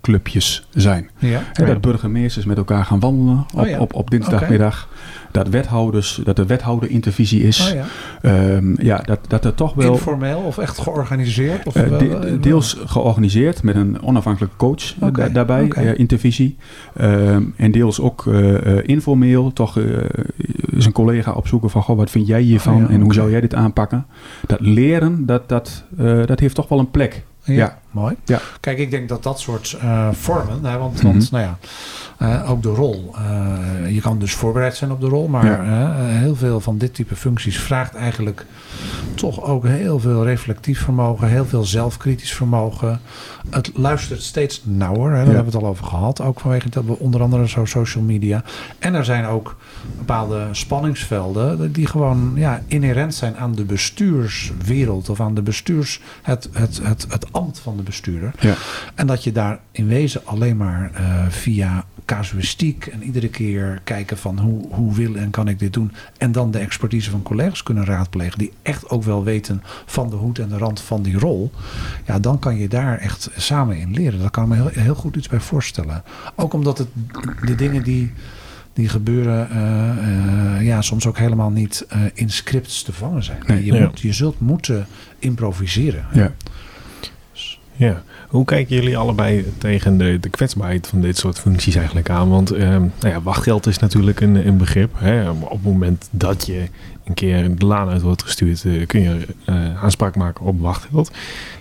B: leerclubjes zijn. Ja. dat burgemeesters met elkaar gaan wandelen op, oh op, op dinsdagmiddag dat, wethouders, dat er wethouder-intervisie is. Oh ja. Um, ja, dat, dat er toch wel...
C: Informeel of echt georganiseerd? Of
B: uh, de, deels georganiseerd met een onafhankelijke coach eh, daarbij, okay. Uh, intervisie. Um, en deels ook uh, informeel, toch zijn collega opzoeken van... Goh, wat vind jij hiervan oh en hoe zou jij dit aanpakken? Dat leren, dat, dat, dat heeft toch wel een plek.
C: Ja, mooi. Ja. Kijk, ik denk dat dat soort uh, vormen, hè, want, mm -hmm. want nou ja, uh, ook de rol. Uh, je kan dus voorbereid zijn op de rol, maar ja. heel veel van dit type functies vraagt eigenlijk toch ook heel veel reflectief vermogen, heel veel zelfkritisch vermogen. Het luistert steeds nauwer, hè, daar ja. hebben we het al over gehad, ook vanwege dat we onder andere zo social media. En er zijn ook bepaalde spanningsvelden die gewoon ja, inherent zijn aan de bestuurswereld of aan de bestuurs, het, het, het, het ambt van de bestuurder. Ja. En dat je daar in wezen alleen maar uh, via casuïstiek en iedere keer kijken van hoe, hoe wil en kan ik dit doen. En dan de expertise van collega's kunnen raadplegen die echt ook wel weten van de hoed en de rand van die rol. Ja, dan kan je daar echt samen in leren. Daar kan ik me heel, heel goed iets bij voorstellen. Ook omdat het de dingen die die gebeuren uh, uh, ja, soms ook helemaal niet uh, in scripts te vangen zijn. Nee, je, ja. moet, je zult moeten improviseren.
A: Ja. Ja, hoe kijken jullie allebei tegen de, de kwetsbaarheid van dit soort functies eigenlijk aan? Want eh, nou ja, wachtgeld is natuurlijk een, een begrip. Hè? Op het moment dat je een keer de laan uit wordt gestuurd, uh, kun je uh, aanspraak maken op wachtgeld.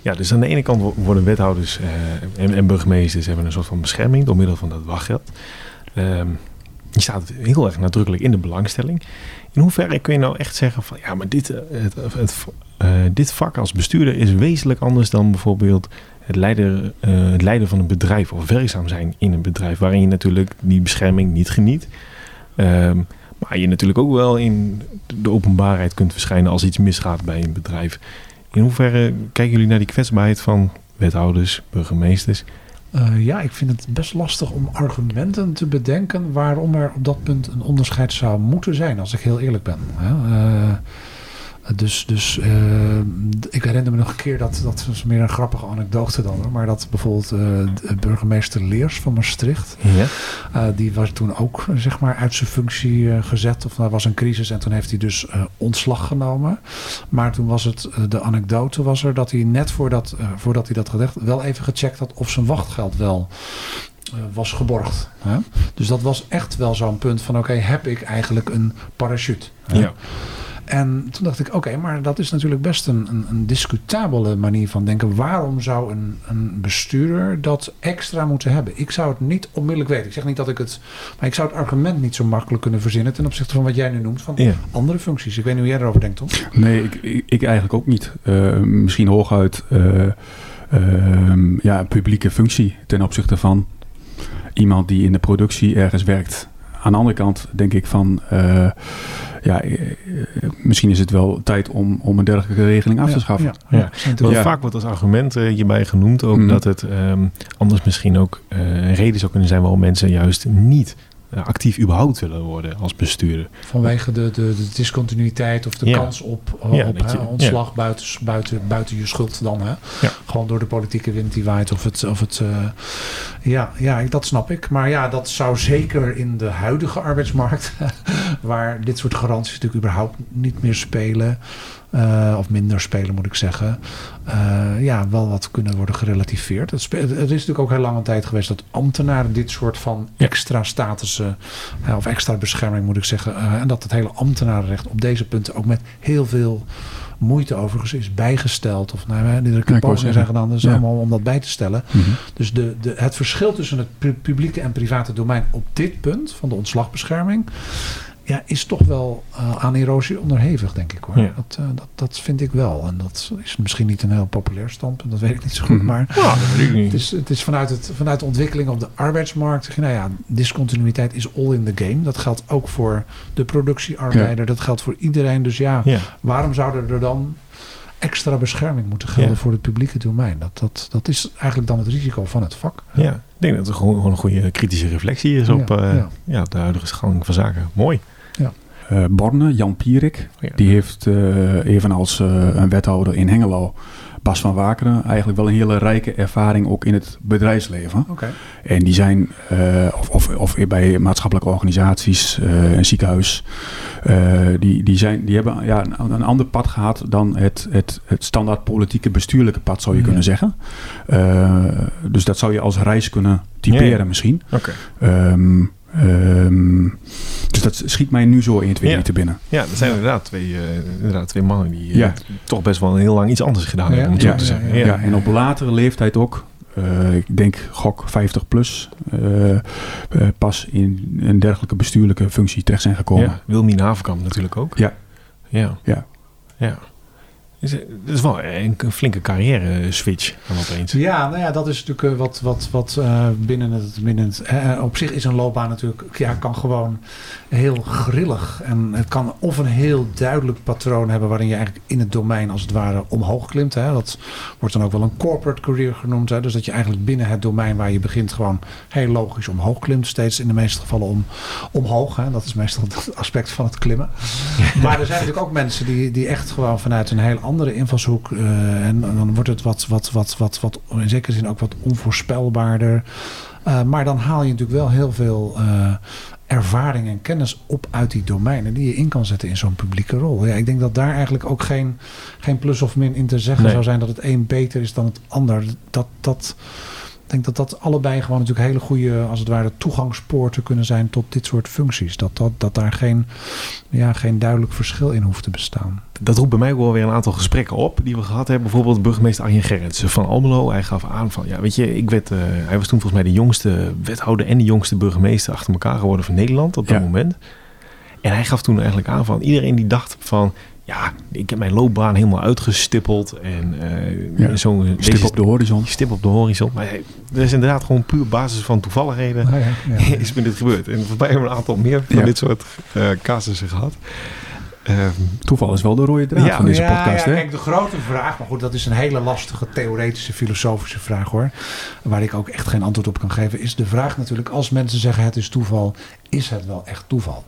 A: Ja, dus aan de ene kant worden wethouders en, en, burgemeesters hebben een soort van bescherming door middel van dat wachtgeld. Ehm, die staat heel erg nadrukkelijk in de belangstelling. In hoeverre kun je nou echt zeggen van ja, maar dit, het, het, dit vak als bestuurder is wezenlijk anders dan bijvoorbeeld het leiden, uh, het leiden van een bedrijf of werkzaam zijn in een bedrijf, waarin je natuurlijk die bescherming niet geniet. Um, maar je natuurlijk ook wel in de openbaarheid kunt verschijnen als iets misgaat bij een bedrijf. In hoeverre kijken jullie naar die kwetsbaarheid van wethouders, burgemeesters?
C: Uh, ja, ik vind het best lastig om argumenten te bedenken waarom er op dat punt een onderscheid zou moeten zijn, als ik heel eerlijk ben. Dus, dus uh, ik herinner me nog een keer, dat, dat was meer een grappige anekdote dan. Maar dat bijvoorbeeld uh, burgemeester Leers van Maastricht. Ja. Uh, die was toen ook zeg maar uit zijn functie gezet. Of er was een crisis en toen heeft hij dus ontslag genomen. Maar toen was het, de anekdote was er dat hij net voordat, voordat hij dat gezegd wel even gecheckt had of zijn wachtgeld wel was geborgd. Hè? Dus dat was echt wel zo'n punt van oké, okay, heb ik eigenlijk een parachute? Hè? Ja. En toen dacht ik, oké, maar dat is natuurlijk best een, een, een, discutabele manier van denken. Waarom zou een, een bestuurder dat extra moeten hebben? Ik zou het niet onmiddellijk weten. Ik zeg niet dat ik het... Maar ik zou het argument niet zo makkelijk kunnen verzinnen... ten opzichte van wat jij nu noemt van ja. andere functies. Ik weet niet hoe jij erover denkt, Tom.
B: Nee, ik, ik, ik eigenlijk ook niet. Uh, misschien hooguit uh, uh, ja, publieke functie ten opzichte van iemand die in de productie ergens werkt. Aan de andere kant denk ik van ja, eh, misschien is het wel tijd om, om een dergelijke regeling af te schaffen.
A: Ja, ja. Vaak wordt als argument hierbij genoemd ook mm. dat het um, anders misschien ook uh, een reden zou kunnen zijn waarom mensen juist niet actief überhaupt willen worden als bestuurder.
C: Vanwege de, de, de discontinuïteit of de ja. kans op, uh, ja, op je, ontslag ja. buiten, buiten, buiten je schuld dan. Hè? Gewoon door de politieke wind die waait. Of het, of het, uh, ja, ja, dat snap ik. Maar ja, dat zou zeker in de huidige arbeidsmarkt, <laughs> waar dit soort garanties natuurlijk überhaupt niet meer spelen. Uh, of minder spelen moet ik zeggen. Uh, ja, wel wat kunnen worden gerelativeerd. Het, het, is natuurlijk ook heel lange tijd geweest dat ambtenaren dit soort van extra statussen uh, of extra bescherming moet ik zeggen. en dat het hele ambtenarenrecht op deze punten ook met heel veel moeite overigens is bijgesteld. Of nou, er er pogingen zijn gedaan, dus ja. allemaal om dat bij te stellen. Mm -hmm. Dus de, de, het verschil tussen het publieke en private domein op dit punt van de ontslagbescherming ja, is toch wel aan erosie onderhevig, denk ik hoor. Dat, dat, dat vind ik wel. En dat is misschien niet een heel populair standpunt, dat weet ik niet zo goed. Mhm. Maar ja, Het, is, het is vanuit, het, vanuit de ontwikkeling op de arbeidsmarkt. Nou ja, discontinuïteit is all in the game. Dat geldt ook voor de productiearbeider. Dat geldt voor iedereen. Dus ja, waarom zouden er dan extra bescherming moeten gelden voor het publieke domein. Dat, dat, dat is eigenlijk dan het risico van het vak.
A: Ja, ik denk dat het gewoon, een goede kritische reflectie is op ja, uh, ja. de huidige gang van zaken. Mooi.
B: Uh, Borne, Jan Pierik, die heeft uh, evenals een wethouder in Hengelo Bas van Wakeren eigenlijk wel een hele rijke ervaring ook in het bedrijfsleven. Okay. En die zijn, of, of, of, bij maatschappelijke organisaties, een ziekenhuis, die, die, zijn, die hebben ja, een, een, ander pad gehad dan het, het, het standaard politieke bestuurlijke pad, zou je kunnen zeggen. dus dat zou je als reis kunnen typeren misschien.
A: Okay.
B: Um, Ehm, dus dat schiet mij nu zo in twee ja. te binnen.
A: Ja, dat zijn inderdaad twee, uh, inderdaad twee mannen die uh, toch best wel een heel lang iets anders gedaan hebben. Om
B: ja,
A: te zeggen.
B: Ja, en op latere leeftijd ook. Uh, ik denk gok 50 plus pas in een dergelijke bestuurlijke functie terecht zijn gekomen.
A: Wilmien Havenkamp natuurlijk ook.
B: Ja.
A: Ja.
B: ja.
A: ja. Het is wel een, flinke carrière switch dan opeens.
C: Ja, nou ja, dat is natuurlijk eh, wat, wat, wat uh, binnen het... Binnen het uh, op zich is een loopbaan natuurlijk... Ja, kan gewoon heel grillig. En het kan of een heel duidelijk patroon hebben... waarin je eigenlijk in het domein als het ware omhoog klimt. Hè. Dat wordt dan ook wel een corporate career genoemd. Hè. Dus dat je eigenlijk binnen het domein waar je begint... gewoon heel logisch omhoog klimt. Steeds in de meeste gevallen om, omhoog. Hè. Dat is meestal het aspect van het klimmen. <laughs> maar er zijn natuurlijk ook mensen die, die echt gewoon vanuit een heel andere invalshoek. Uh, en, dan wordt het wat, wat, wat, wat, wat, in zekere zin ook wat onvoorspelbaarder. Uh, maar dan haal je natuurlijk wel heel veel uh, ervaring en kennis op uit die domeinen die je in kan zetten in zo'n publieke rol. Ja, ik denk dat daar eigenlijk ook geen, geen plus of min in te zeggen zou zijn dat het een beter is dan het ander. Dat, dat, denk dat dat allebei gewoon natuurlijk hele goede, als het ware, toegangspoorten kunnen zijn tot dit soort functies. Dat, dat, dat daar geen, ja, geen duidelijk verschil in hoeft te bestaan.
A: Dat roept bij mij wel weer een aantal gesprekken op die we gehad hebben. Bijvoorbeeld burgemeester Arjen Gerritsen van Almelo. Hij gaf aan van, ja weet je, ik werd, uh, hij was toen volgens mij de jongste wethouder en de jongste burgemeester achter elkaar geworden van Nederland op dat moment. En hij gaf toen eigenlijk aan van iedereen die dacht van ja, ik heb mijn loopbaan helemaal uitgestippeld. En uh, ja,
B: zo'n stip op de horizon.
A: Stip op de horizon. Maar er is inderdaad gewoon puur basis van toevalligheden oh <laughs> ja, is me dit gebeurd. En voor mij hebben we een aantal meer van dit soort uh, casussen gehad.
B: Ehm, Toeval is wel de rode draad van deze podcast. Ja,
C: kijk, de grote vraag, maar goed, dat is een hele lastige theoretische, filosofische vraag hoor. Waar ik ook echt geen antwoord op kan geven. Is de vraag natuurlijk, als mensen zeggen het is toeval, is het wel echt toeval?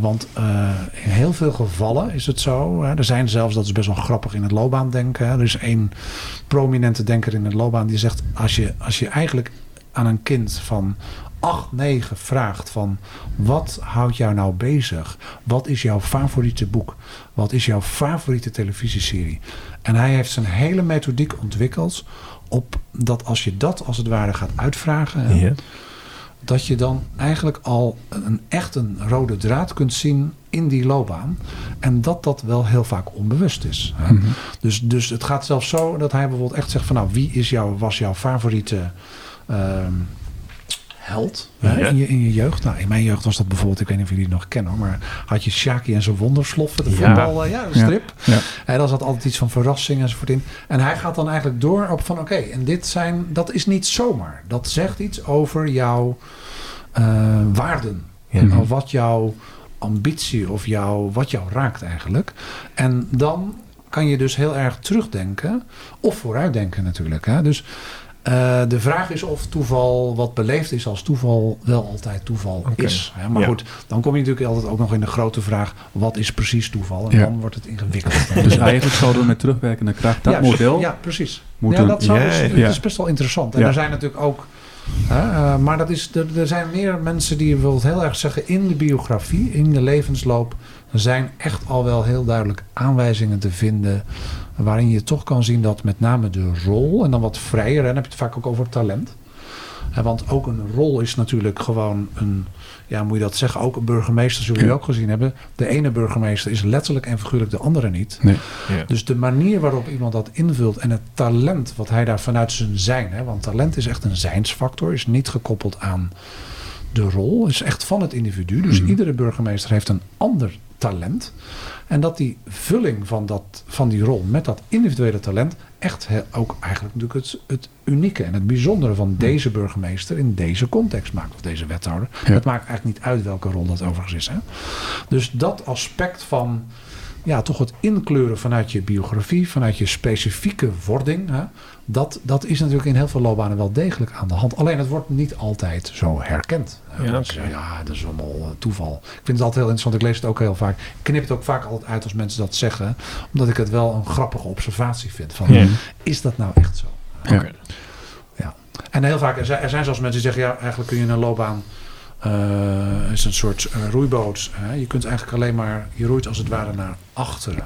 C: want uh, in heel veel gevallen is het zo. er zijn zelfs, dat is best wel grappig in het loopbaandenken. Er is één prominente denker in het loopbaan die zegt: als je, als je eigenlijk aan een kind van 8, 9 vraagt van wat houdt jou nou bezig? Wat is jouw favoriete boek? Wat is jouw favoriete televisieserie? En hij heeft zijn hele methodiek ontwikkeld op dat als je dat als het ware gaat uitvragen, dat je dan eigenlijk al een echt een rode draad kunt zien in die loopbaan. En dat dat wel heel vaak onbewust is. Mhm. dus, dus het gaat zelfs zo dat hij bijvoorbeeld echt zegt van nou wie is jouw, was jouw favoriete ehm, held in, je, in je jeugd. Nou, in mijn jeugd was dat bijvoorbeeld, ik weet niet of jullie het nog kennen, maar had je Shaki en zijn wondersloffen, de voetbal, uh, ja, de strip. Ja. En daar zat altijd iets van verrassing enzovoort in. En hij gaat dan eigenlijk door op van, oké, en dit zijn, dat is niet zomaar. Dat zegt iets over jouw uh, waarden. Of wat jouw ambitie of jouw, wat jou raakt eigenlijk. En dan kan je dus heel erg terugdenken of vooruitdenken natuurlijk. Hè? Dus uh, de vraag is of toeval wat beleefd is als toeval wel altijd toeval is. Hè? Maar goed, dan kom je natuurlijk altijd ook nog in de grote vraag: wat is precies toeval? En dan wordt het ingewikkeld. <laughs>
B: dus eigenlijk zouden we met terugwerkende kracht dat model.
C: Ja, precies. Moeten, ja, dat, zou dus, is best wel interessant. En er zijn natuurlijk ook. Uh, maar dat is, er, er zijn meer mensen die bijvoorbeeld heel erg zeggen in de biografie, in de levensloop, zijn echt al wel heel duidelijk aanwijzingen te vinden waarin je toch kan zien dat met name de rol, en dan wat vrijer, dan heb je het vaak ook over talent. Want ook een rol is natuurlijk gewoon een, ja, moet je dat zeggen, ook een burgemeester, zullen jullie ook gezien hebben. De ene burgemeester is letterlijk en figuurlijk de andere niet. Nee. Ja. Dus de manier waarop iemand dat invult en het talent wat hij daar vanuit zijn zijn, hè, want talent is echt een zijnsfactor, is niet gekoppeld aan de rol is echt van het individu. Dus mhm. iedere burgemeester heeft een ander talent. En dat die vulling van, dat, van die rol met dat individuele talent echt ook eigenlijk natuurlijk het, het unieke en het bijzondere van deze burgemeester in deze context maakt. Of deze wethouder. Het maakt eigenlijk niet uit welke rol dat overigens is. Hè? Dus dat aspect van ja, toch het inkleuren vanuit je biografie, vanuit je specifieke wording. Hè, dat, dat is natuurlijk in heel veel loopbanen wel degelijk aan de hand. Alleen het wordt niet altijd zo herkend. Ja, ja dat is allemaal uh, toeval. Ik vind het altijd heel interessant. Ik lees het ook heel vaak. Ik knip het ook vaak altijd uit als mensen dat zeggen. Omdat ik het wel een grappige observatie vind. Van, Is dat nou echt zo? Ja. ja. En heel vaak, er zijn, er zijn zelfs mensen die zeggen... ja, eigenlijk kun je een loopbaan uh, is een soort uh, roeiboot. Hè? Je kunt eigenlijk alleen maar, je roeit als het ware naar achteren.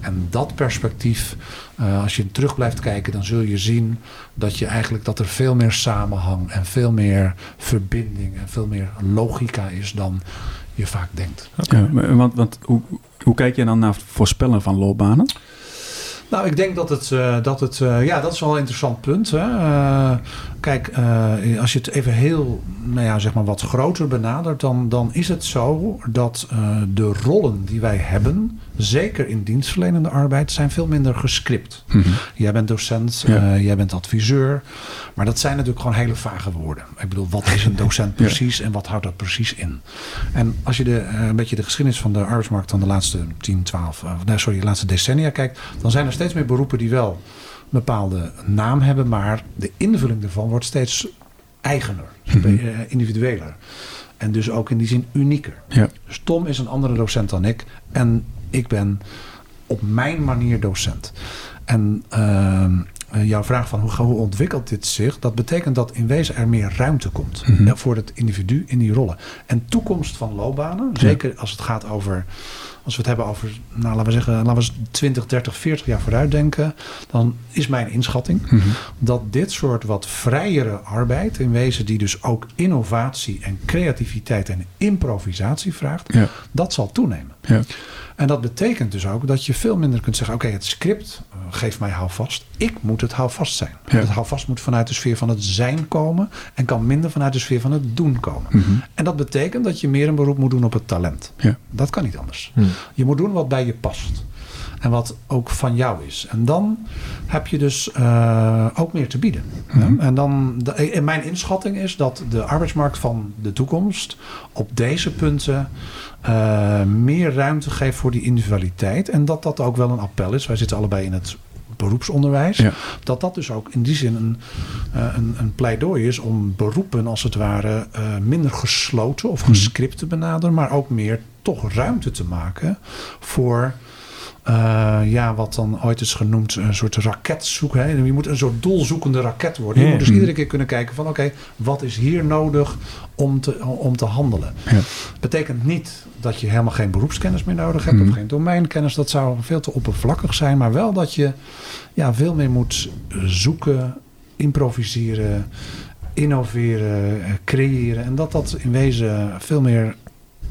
C: En dat perspectief, uh, als je terug blijft kijken, dan zul je zien dat je eigenlijk dat er veel meer samenhang en veel meer verbinding en veel meer logica is dan je vaak denkt.
B: Okay. Ja, want, want hoe, hoe kijk je dan naar voorspellen van loopbanen?
C: Nou, ik denk dat het, uh, dat het uh, ja, dat is wel een interessant punt. Hè? Uh, kijk, als je het even heel, nou ja, zeg maar wat groter benadert, dan, dan is het zo dat de rollen die wij hebben, zeker in dienstverlenende arbeid, zijn veel minder gescript. Mm Jij bent docent, jij bent adviseur, maar dat zijn natuurlijk gewoon hele vage woorden. Ik bedoel, wat is een <laughs> docent precies en wat houdt dat precies in? En als je de, een beetje de geschiedenis van de arbeidsmarkt van de laatste 10, 12, nee, sorry, de laatste decennia kijkt, dan zijn er steeds meer beroepen die wel bepaalde naam hebben, maar de invulling ervan wordt steeds eigener, mhm. eh, individueler. En dus ook in die zin unieker. Ja. Dus Tom is een andere docent dan ik. En ik ben op mijn manier docent. En ehm, eh, jouw vraag van hoe, hoe, ontwikkelt dit zich? Dat betekent dat in wezen er meer ruimte komt mhm. voor het individu in die rollen. En toekomst van loopbanen, zeker als het gaat over als we het hebben over, nou, laten we zeggen, laten we 20, 30, 40 jaar vooruit denken, dan is mijn inschatting mhm. dat dit soort wat vrijere arbeid, in wezen die dus ook innovatie en creativiteit en improvisatie vraagt, dat zal toenemen. Ja. En dat betekent dus ook dat je veel minder kunt zeggen: oké, het script uh, geeft mij houvast. Ik moet het houvast zijn. Ja. Het houvast moet vanuit de sfeer van het zijn komen en kan minder vanuit de sfeer van het doen komen. Mhm. En dat betekent dat je meer een beroep moet doen op het talent. Ja. Dat kan niet anders. Mhm. Je moet doen wat bij je past. En wat ook van jou is. En dan heb je dus uh, ook meer te bieden. Mhm. En dan, in mijn inschatting is dat de arbeidsmarkt van de toekomst op deze punten uh, meer ruimte geeft voor die individualiteit. En dat dat ook wel een appel is. Wij zitten allebei in het beroepsonderwijs. Dat dat dus ook in die zin een, een, een, pleidooi is om beroepen als het ware uh, minder gesloten of mhm. gescript te benaderen. Maar ook meer toch ruimte te maken voor uh, ja, wat dan ooit is genoemd een soort raket zoeken. Hè? Je moet een soort doelzoekende raket worden. Je moet dus iedere keer kunnen kijken van oké, wat is hier nodig om te, om te handelen. Ja. Betekent niet dat je helemaal geen beroepskennis meer nodig hebt of geen domeinkennis. Dat zou veel te oppervlakkig zijn. Maar wel dat je ja, veel meer moet zoeken, improviseren, innoveren, creëren. En dat dat in wezen veel meer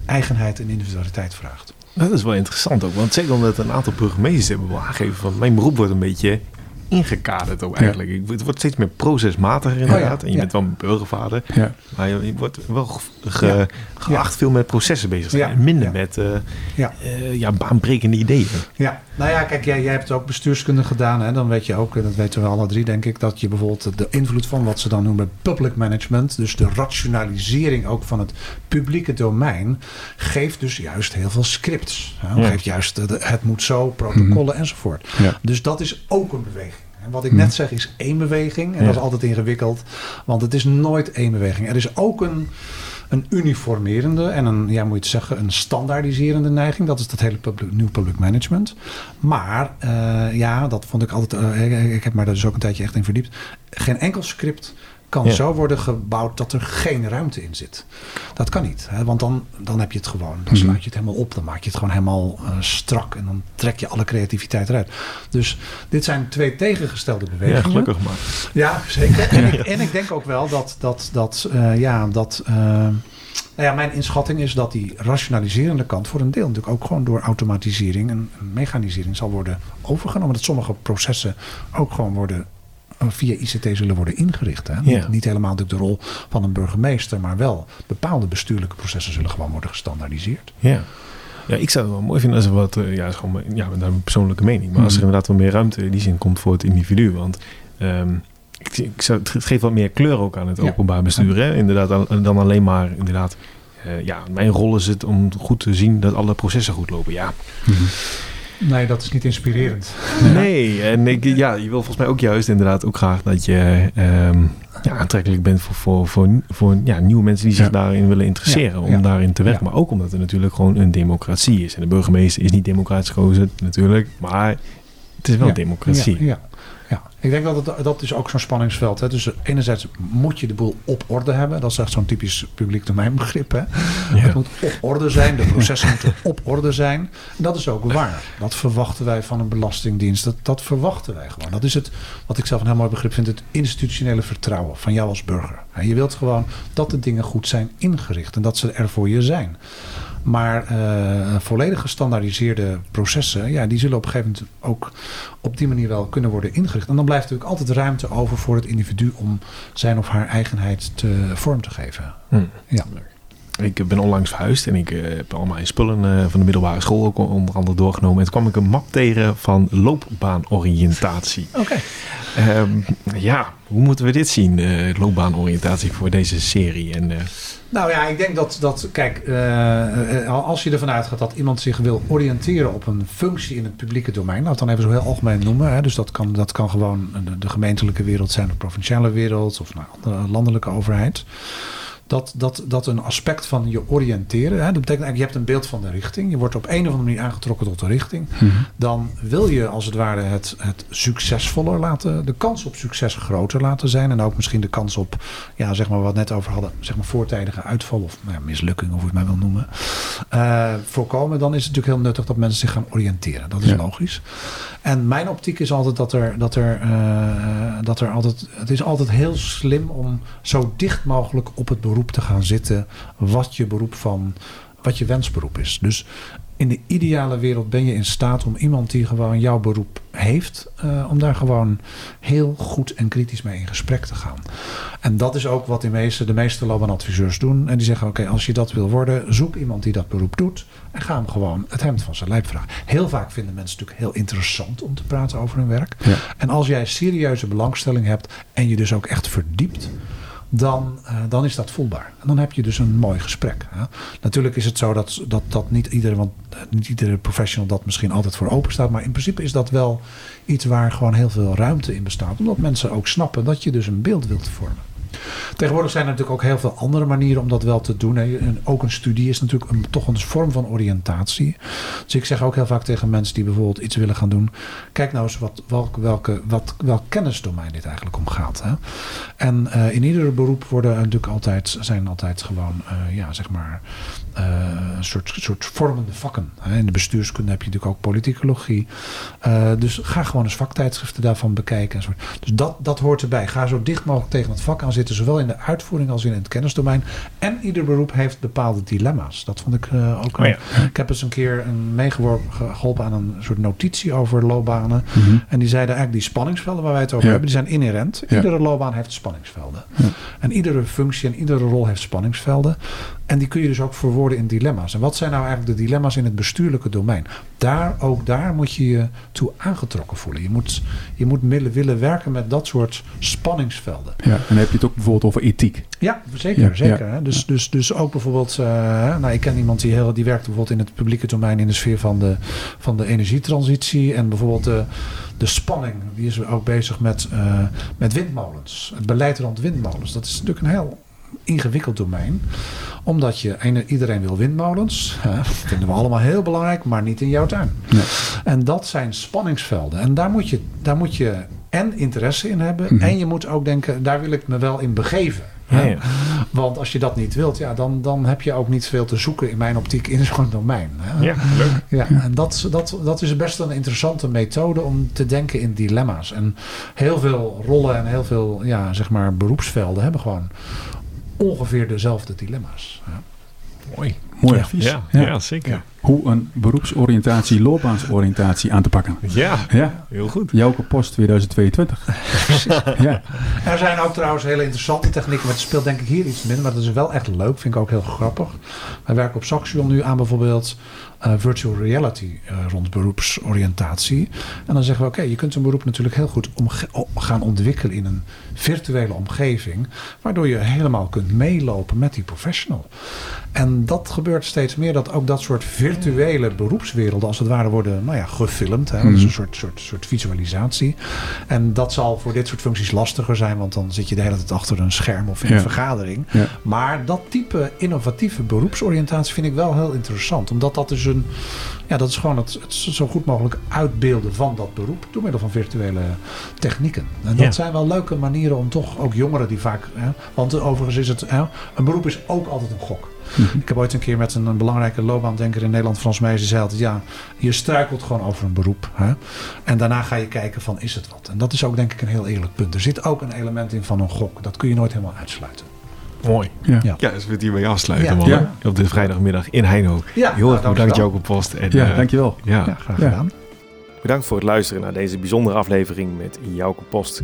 C: eigenheid en individualiteit vraagt.
A: Dat is wel interessant ook. Want zeker omdat een aantal burgemeesters hebben wel aangegeven van mijn beroep wordt een beetje ingekaderd ook eigenlijk. Ja. Het wordt steeds meer procesmatiger inderdaad. Oh en je bent wel een burgervader. Maar je, wordt wel geacht veel met processen bezig te zijn. Minder met uh, ja. Uh, ja, baanbrekende ideeën.
C: Ja, nou ja, kijk, jij, jij hebt ook bestuurskunde gedaan. Hè? Dan weet je ook, en dat weten we alle drie denk ik, dat je bijvoorbeeld de invloed van wat ze dan noemen public management, dus de rationalisering ook van het publieke domein, geeft dus juist heel veel scripts. Hè? Geeft juist het moet zo, protocollen mhm. enzovoort. Dus dat is ook een beweging. En wat ik net mhm. zeg is één beweging. En dat is altijd ingewikkeld. Want het is nooit één beweging. Er is ook een, een uniformerende en een, ja, moet je zeggen, een standaardiserende neiging. Dat is dat hele public, nieuw public management. Maar uh, ja, dat vond ik altijd. Uh, ik heb me daar dus ook een tijdje echt in verdiept. Geen enkel script kan zo worden gebouwd dat er geen ruimte in zit. Dat kan niet, hè? want dan, dan heb je het gewoon. Dan mhm. sluit je het helemaal op, dan maak je het gewoon helemaal uh, strak en dan trek je alle creativiteit eruit. Dus dit zijn twee tegengestelde bewegingen.
A: Ja, gelukkig maar.
C: Ja, zeker. En, <laughs> ik, en ik denk ook wel dat, dat, dat uh, ja, dat. Uh, nou ja, mijn inschatting is dat die rationaliserende kant voor een deel natuurlijk ook gewoon door automatisering en mechanisering zal worden overgenomen. Dat sommige processen ook gewoon worden via ICT zullen worden ingericht. Hè? Niet, niet, helemaal de rol van een burgemeester, maar wel bepaalde bestuurlijke processen zullen gewoon worden gestandaardiseerd.
A: Ja. Ja, ik zou het wel mooi vinden als er wat, uh, ja, is gewoon ja, een persoonlijke mening. Maar als er mhm. inderdaad wat meer ruimte in die zin komt voor het individu. Want um, ik, ik zou, het geeft wat meer kleur ook aan het openbaar bestuur. Hè? Inderdaad, dan alleen maar inderdaad. Uh, ja, mijn rol is het om goed te zien dat alle processen goed lopen. Ja. Mhm.
C: Nee, dat is niet inspirerend.
A: Nee, en ik, ja, je wil volgens mij ook juist inderdaad ook graag dat je um, ja, aantrekkelijk bent voor, voor, voor, voor ja, nieuwe mensen die zich daarin willen interesseren. om daarin te werken. Maar ook omdat er natuurlijk gewoon een democratie is. En de burgemeester is niet democratisch gekozen natuurlijk. Maar het is wel democratie.
C: Ja, ja. Ik denk dat het, dat is ook zo'n spanningsveld. Hè. Dus enerzijds moet je de boel op orde hebben. Dat is echt zo'n typisch publiek domeinbegrip. Hè. Het moet op orde zijn. De processen moeten op orde zijn. En dat is ook waar. Dat verwachten wij van een belastingdienst. Dat, dat verwachten wij gewoon. Dat is het, wat ik zelf een heel mooi begrip vind, het institutionele vertrouwen van jou als burger. Je wilt gewoon dat de dingen goed zijn ingericht en dat ze er voor je zijn. Maar uh, volledig gestandaardiseerde processen, ja, die zullen op een gegeven moment ook op die manier wel kunnen worden ingericht. En dan blijft natuurlijk altijd ruimte over voor het individu om zijn of haar eigenheid te, vorm te geven. Hmm. Ja.
A: Ik ben onlangs verhuisd en ik uh, heb allemaal mijn spullen uh, van de middelbare school ook onder andere doorgenomen. En toen kwam ik een map tegen van loopbaanoriëntatie.
C: Oké.
A: Um, ja, hoe moeten we dit zien, uh, loopbaanoriëntatie voor deze serie? En,
C: nou ja, ik denk dat, dat kijk, als je ervan uitgaat dat iemand zich wil oriënteren op een functie in het publieke domein, laat het dan even zo heel algemeen noemen. Hè, dus dat kan, dat kan gewoon de, gemeentelijke wereld zijn, de provinciale wereld of nou, de landelijke overheid dat, dat, dat een aspect van je oriënteren. Hè, dat betekent eigenlijk, je hebt een beeld van de richting. Je wordt op een of andere manier aangetrokken tot de richting. Mhm. Dan wil je als het ware het, het succesvoller laten, de kans op succes groter laten zijn. En ook misschien de kans op, ja, zeg maar wat we net over hadden, zeg maar voortijdige uitval of nou ja, mislukking, of hoe je het maar wil noemen. Uh, voorkomen, dan is het natuurlijk heel nuttig dat mensen zich gaan oriënteren. Dat is logisch. En mijn optiek is altijd dat er, dat er, uh, dat er altijd, het is altijd heel slim om zo dicht mogelijk op het beroep te gaan zitten. Wat je beroep van, wat je wensberoep is. Dus in de ideale wereld ben je in staat om iemand die gewoon jouw beroep heeft, uh, om daar gewoon heel goed en kritisch mee in gesprek te gaan. En dat is ook wat de meeste, de meeste loopbaanadviseurs doen. En die zeggen: Oké, als je dat wil worden, zoek iemand die dat beroep doet. En ga hem gewoon het hemd van zijn lijf vragen. Heel vaak vinden mensen natuurlijk heel interessant om te praten over hun werk. Ja. En als jij serieuze belangstelling hebt en je dus ook echt verdiept dan, uh, dan is dat voelbaar. En dan heb je dus een mooi gesprek. Hè. Natuurlijk is het zo dat, dat, dat niet, iedere, want eh, niet iedere professional dat misschien altijd voor open staat. Maar in principe is dat wel iets waar gewoon heel veel ruimte in bestaat. Omdat mensen ook snappen dat je dus een beeld wilt vormen. Tegenwoordig zijn er natuurlijk ook heel veel andere manieren om dat wel te doen. En ook een studie is natuurlijk een, toch een vorm van oriëntatie. Dus ik zeg ook heel vaak tegen mensen die bijvoorbeeld iets willen gaan doen. Kijk nou eens wat, welke, wat, welk kennisdomein dit eigenlijk om gaat. Hè? En uh, in ieder beroep worden natuurlijk altijd, zijn altijd gewoon, uh, ja, zeg maar, uh, een soort, soort vormende vakken. In de bestuurskunde heb je natuurlijk ook politicologie. Dus ga gewoon eens vaktijdschriften daarvan bekijken. Dus dat, dat hoort erbij. Ga zo dicht mogelijk tegen het vak aan zitten, zowel in de uitvoering als in het kennisdomein. En ieder beroep heeft bepaalde dilemma's. Dat vond ik uh, ook. Oh ja. Ik heb eens een keer een meegeworpen geholpen aan een soort notitie over loopbanen. Mm -hmm. En die zeiden eigenlijk die spanningsvelden waar wij het over ja. hebben, die zijn inherent. Iedere loopbaan heeft spanningsvelden. En iedere functie en iedere rol heeft spanningsvelden. En die kun je dus ook verwoorden in dilemma's. En wat zijn nou eigenlijk de dilemma's in het bestuurlijke domein? Daar, ook daar moet je je toe aangetrokken voelen. Je moet, je moet willen werken met dat soort spanningsvelden.
B: Ja, en dan heb je het ook bijvoorbeeld over ethiek.
C: Ja, zeker. zeker? Dus, dus, dus ook bijvoorbeeld, uh, nou, ik ken iemand die, heel, die werkt bijvoorbeeld in het publieke domein in de sfeer van de, van de energietransitie. En bijvoorbeeld de, de spanning, die is ook bezig met, uh, met windmolens. Het beleid rond windmolens. Dat is natuurlijk een heel ingewikkeld domein. Omdat je, iedereen wil windmolens. Hè, vinden we allemaal heel belangrijk, maar niet in jouw tuin. Nee. En dat zijn spanningsvelden. En daar moet je, daar moet je en interesse in hebben. Mm -hmm. En je moet ook denken, daar wil ik me wel in begeven. Ja, ja. Want als je dat niet wilt, ja, dan, dan heb je ook niet veel te zoeken in mijn optiek in zo'n domein. Hè?
A: Ja, leuk.
C: Ja, en dat, dat, dat is best een interessante methode om te denken in dilemma's. En heel veel rollen en heel veel ja, zeg maar beroepsvelden hebben gewoon ongeveer dezelfde dilemma's. Ja.
A: Mooi,
B: Mooi advies.
A: Ja, ja. zeker.
B: Hoe een beroepsoriëntatie, loopbaansoriëntatie aan te pakken.
A: Ja, ja. heel goed.
B: Jouke Post 2022.
C: Precies. <laughs> ja. Er zijn ook trouwens hele interessante technieken, maar het speelt denk ik hier iets minder. Maar dat is wel echt leuk, vind ik ook heel grappig. Wij werken op Saxion nu aan bijvoorbeeld uh, virtual reality uh, rond beroepsoriëntatie. En dan zeggen we, oké, je kunt een beroep natuurlijk heel goed gaan ontwikkelen in een virtuele omgeving, waardoor je helemaal kunt meelopen met die professional. En dat gebeurt steeds meer, dat ook dat soort virtuele beroepswerelden als het ware worden nou ja, gefilmd. Hè? Dat is een mhm. soort, soort, soort visualisatie. En dat zal voor dit soort functies lastiger zijn, want dan zit je de hele tijd achter een scherm of in een vergadering. Ja. Maar dat type innovatieve beroepsoriëntatie vind ik wel heel interessant, omdat dat dus ja, dat is gewoon het, het zo goed mogelijk uitbeelden van dat beroep door middel van virtuele technieken. En dat zijn wel leuke manieren om toch ook jongeren die vaak, hè, want overigens is het, hè, een beroep is ook altijd een gok. Mhm. Ik heb ooit een keer met een, een belangrijke loopbaandenker in Nederland, Frans Meijs, die zei altijd, ja, je struikelt gewoon over een beroep. Hè? En daarna ga je kijken van, is het wat? En dat is ook denk ik een heel eerlijk punt. Er zit ook een element in van een gok. Dat kun je nooit helemaal uitsluiten.
A: Mooi. Ja, ja. ja dus we het hiermee afsluiten. Ja. Man. Op dit vrijdagmiddag in Heino. Ja, Heel erg nou, bedankt Joke Post.
B: En, ja, uh, dankjewel.
C: Ja. ja graag gedaan.
A: Bedankt voor het luisteren naar deze bijzondere aflevering met Jouke Post.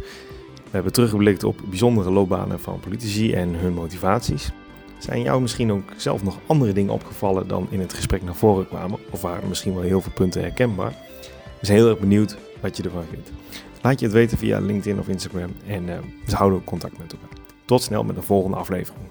A: We hebben teruggeblikt op bijzondere loopbanen van politici en hun motivaties. Zijn jou misschien ook zelf nog andere dingen opgevallen dan in het gesprek naar voren kwamen? Of waren misschien wel heel veel punten herkenbaar? We zijn heel erg benieuwd wat je ervan vindt. Laat je het weten via LinkedIn of Instagram en uh, we houden ook contact met elkaar. Tot snel met de volgende aflevering.